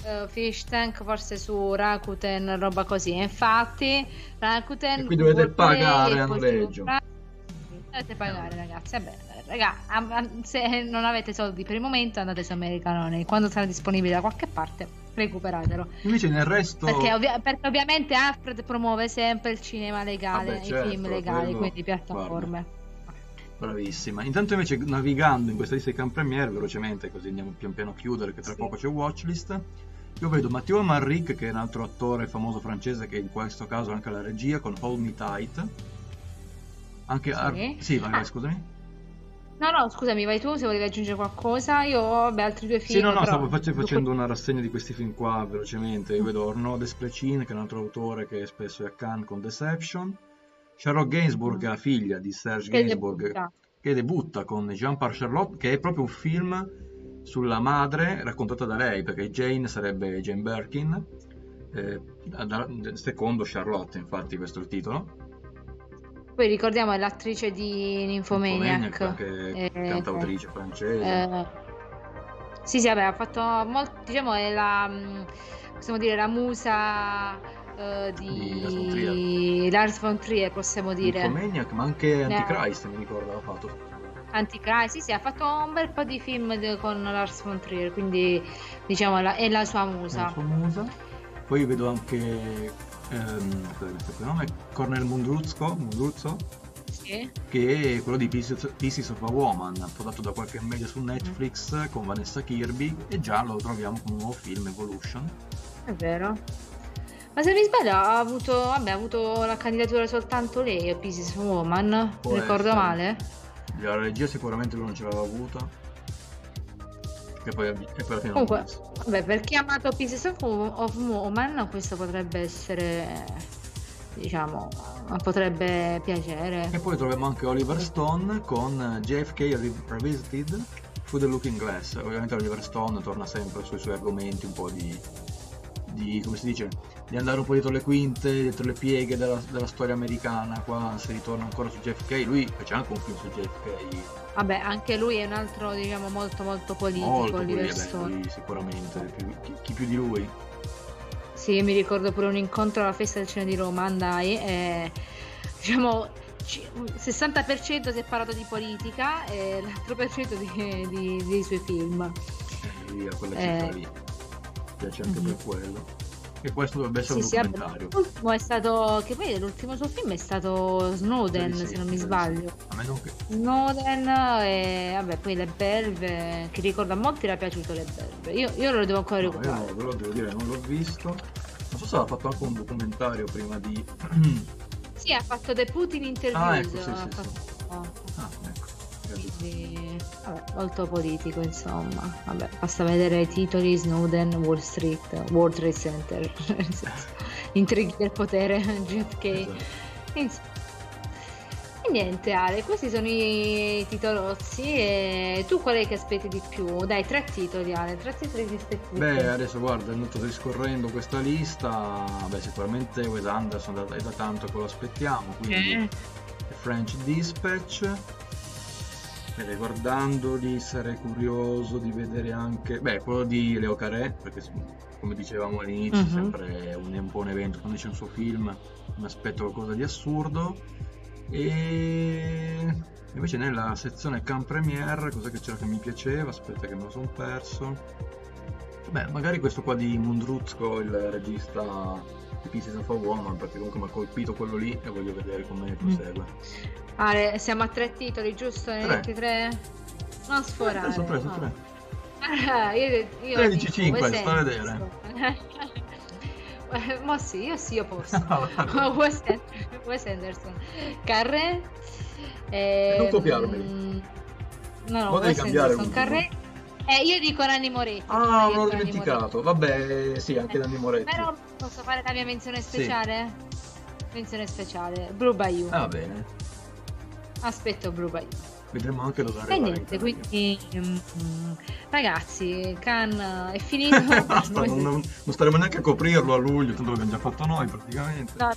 eh, Fish Tank forse su Rakuten, roba così. Infatti, Rakuten E qui dovete pagare a noleggio. Dovete pagare, ragazzi. Vabbè, raga, se non avete soldi per il momento, andate su American Honey. Quando sarà disponibile da qualche parte, recuperatelo. Invece nel resto... Perché, ovvia- perché ovviamente Alfred promuove sempre il cinema legale, Vabbè, i certo, film legali, quello- quindi piattaforme. Bravissima. Intanto invece navigando in questa lista di Can Premiere velocemente, così andiamo pian piano a chiudere, che tra Sì. poco c'è Watchlist. Io vedo Matteo Amalric, che è un altro attore famoso francese che in questo caso anche la regia con Hold Me Tight. Anche Sì. Ar- sì, vai, vai, Ah. scusami. No, no, scusami, vai tu se volevi aggiungere qualcosa. Io ho vabbè, altri due film. Sì, no, no, però- stavo face- facendo una rassegna di questi film qua velocemente. Io vedo Arnaud Desplechin, che è un altro autore che spesso è a Cannes con Deception. Charlotte Gainsbourg, è la figlia di Serge Che Gainsbourg, debutta. che debutta con Jean par Charlotte, che è proprio un film sulla madre raccontata da lei, perché Jane sarebbe Jane Birkin, eh, secondo Charlotte, infatti, questo è il titolo. Poi ricordiamo è l'attrice di Nymphomaniac. Nymphomaniac, Eh, cantautrice francese. eh, sì, sì, vabbè, ha fatto molto, diciamo, è la, mh, possiamo dire, la musa eh, Di Lars von di Lars von Trier, possiamo dire. Nymphomaniac, ma anche Eh. Antichrist, mi ricordo, aveva fatto. Antichrist, sì, sì, ha fatto un bel po' di film con Lars von Trier, quindi diciamo è la, la sua la musa. sua musa. Poi vedo anche ehm, qui nome, Cornel Mundruzzo, Mundruzzo Sì. Che è quello di Pieces, Pieces of a Woman, prodotto da qualche media su Netflix con Vanessa Kirby e già lo troviamo con un nuovo film, Evolution. È vero. Ma se mi sbaglio ha avuto, vabbè, ha avuto la candidatura soltanto lei a Pieces of a Woman, Può ricordo essere. male? La regia sicuramente lui non ce l'aveva avuta. Che poi, e poi alla fine Comunque, vabbè, per chi ha amato Pieces of, of Woman, questo potrebbe essere, diciamo, potrebbe piacere. E poi troviamo anche Oliver Stone con JFK Re- Revisited Through the Looking Glass. Ovviamente Oliver Stone torna sempre sui suoi argomenti, un po' di, di come si dice, di andare un po' dietro le quinte, dietro le pieghe della, della storia americana. Qua si ritorna ancora su JFK. Lui fece anche un film su JFK Vabbè, anche lui è un altro, diciamo, molto molto politico, molto Stone. lui sicuramente, chi, chi più di lui. Sì, mi ricordo pure un incontro alla festa del cinema di Roma, andai e diciamo ci- 60% si è parlato di politica e l'altro per cento di- di- dei suoi film. Eh, lui a quella Eh. cifra lì. Piace anche Mhm. per quello. E questo dovrebbe essere Sì, sì, un documentario. l'ultimo è stato, che poi l'ultimo suo film è stato Snowden, Sì, sì, se non mi sì, sì. sbaglio. A me non che... Snowden e vabbè, poi le belve, che ricordo a molti era piaciuto le belve. Io, io lo devo ancora No, io recuperare. no, ve lo devo dire, non l'ho visto. Non so se aveva fatto anche un documentario prima di... Sì, ha fatto The Putin Interviews. Ah, ecco, sì, ha sì, sì. fatto- ah, vabbè, molto politico, insomma. Vabbè, basta vedere i titoli Snowden, Wall Street, World Trade Center, intrighi del potere, JFK. Esatto. E niente, Ale, questi sono i titolozzi. E tu qual è che aspetti di più? Dai, tre titoli, Ale, tre titoli che aspetti di Beh, più. adesso guarda, andato riscorrendo questa lista, beh, sicuramente Wes Anderson da, è da tanto che lo aspettiamo, quindi Eh, The French Dispatch. E riguardandoli sarei curioso di vedere anche, beh, quello di Leo Carré, perché come dicevamo all'inizio, Mhm. sempre un, è un buon evento, quando c'è un suo film mi aspetto qualcosa di assurdo. E invece nella sezione Can Premiere, cosa che c'era che mi piaceva, aspetta che me lo sono perso. Beh, magari questo qua di Mundruzko, il regista di Pieces of a Woman, perché comunque mi ha colpito quello lì e voglio vedere come prosegue. Ale, siamo a tre titoli, giusto? Ne hai Tre. detti tre? Non sforare. Eh, sono tre, sono no. tre. Ah, io, io 13, dico, 5, Wes sta a. Eh, Ma sì, io sì, io posso. Wes, Wes Anderson. Carré. E, Non copiarmi. No, no, Poi devi Wes Anderson. Carré. Eh, io dico Nanni Moretti. Ah, l'ho dimenticato. Vabbè, sì, anche Nanni Moretti. Moretti. Però posso fare la mia menzione Sì. speciale? Menzione speciale. Blue Bayou. Ah, va bene. Aspetto Blue Bayou. Vedremo anche dove E arrivare. niente, quindi mm, ragazzi, Can è finito. Basta, non, non- staremo neanche a coprirlo a luglio, tanto l'abbiamo già fatto noi praticamente. No,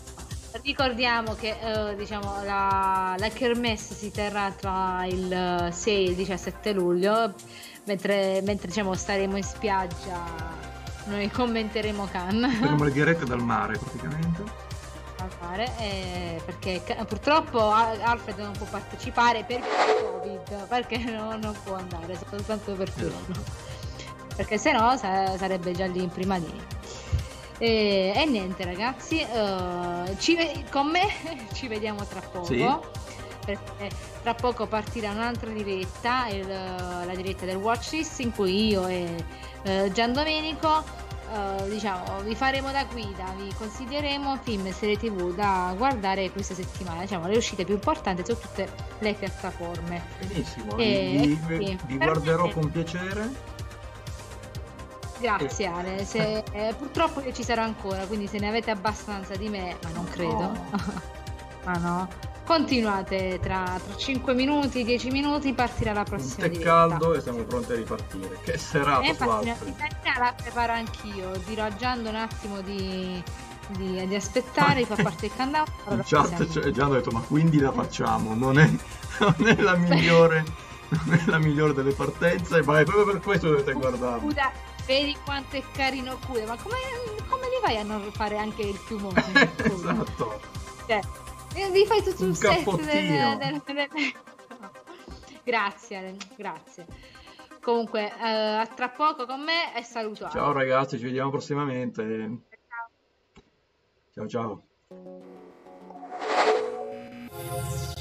ricordiamo che eh, diciamo, la, la kermesse si terrà tra il 6 e il 17 luglio, mentre, mentre diciamo, staremo in spiaggia noi commenteremo Cannes Faremo le dirette dal mare praticamente. Fare, eh, perché purtroppo Al- Alfred non può partecipare per Covid, perché no- non può andare, soltanto per. Esatto. perché se no sa- sarebbe già lì in prima linea. E, e niente ragazzi, eh, ci con me ci vediamo tra poco. Sì. Perché tra poco partirà un'altra diretta, il- la diretta del Watchlist, in cui io e eh, Gian Domenico eh, diciamo, vi faremo da guida, vi consiglieremo film e serie tv da guardare questa settimana, diciamo le uscite più importanti su tutte le piattaforme. Benissimo, Eh, vi, vi- vi guarderò con piacere. Grazie Ale, Se- eh, purtroppo io ci sarò ancora, quindi se ne avete abbastanza di me, ma non credo, No. ma no, continuate tra, tra 5 minuti, 10 minuti partirà la prossima diretta. caldo e siamo pronti a ripartire. Che serata su infatti la pizzeria la preparo anch'io, dirò a Giando un attimo di, di- di aspettare, far parte del countdown. In chat c'è già detto, ma quindi la facciamo? Non è, non è la migliore, non è la migliore delle partenze, ma è proprio per questo dovete guardare. Cuda, vedi quanto è carino Cuda, ma come, come li vai a non fare anche il piumone? esatto. Cioè, eh, vi fai tutto Un un, set del, del- del- Grazie, Ale, grazie. Comunque, eh, a tra poco con me e saluto. Ciao ragazzi, ci vediamo prossimamente. Ciao. Ciao ciao.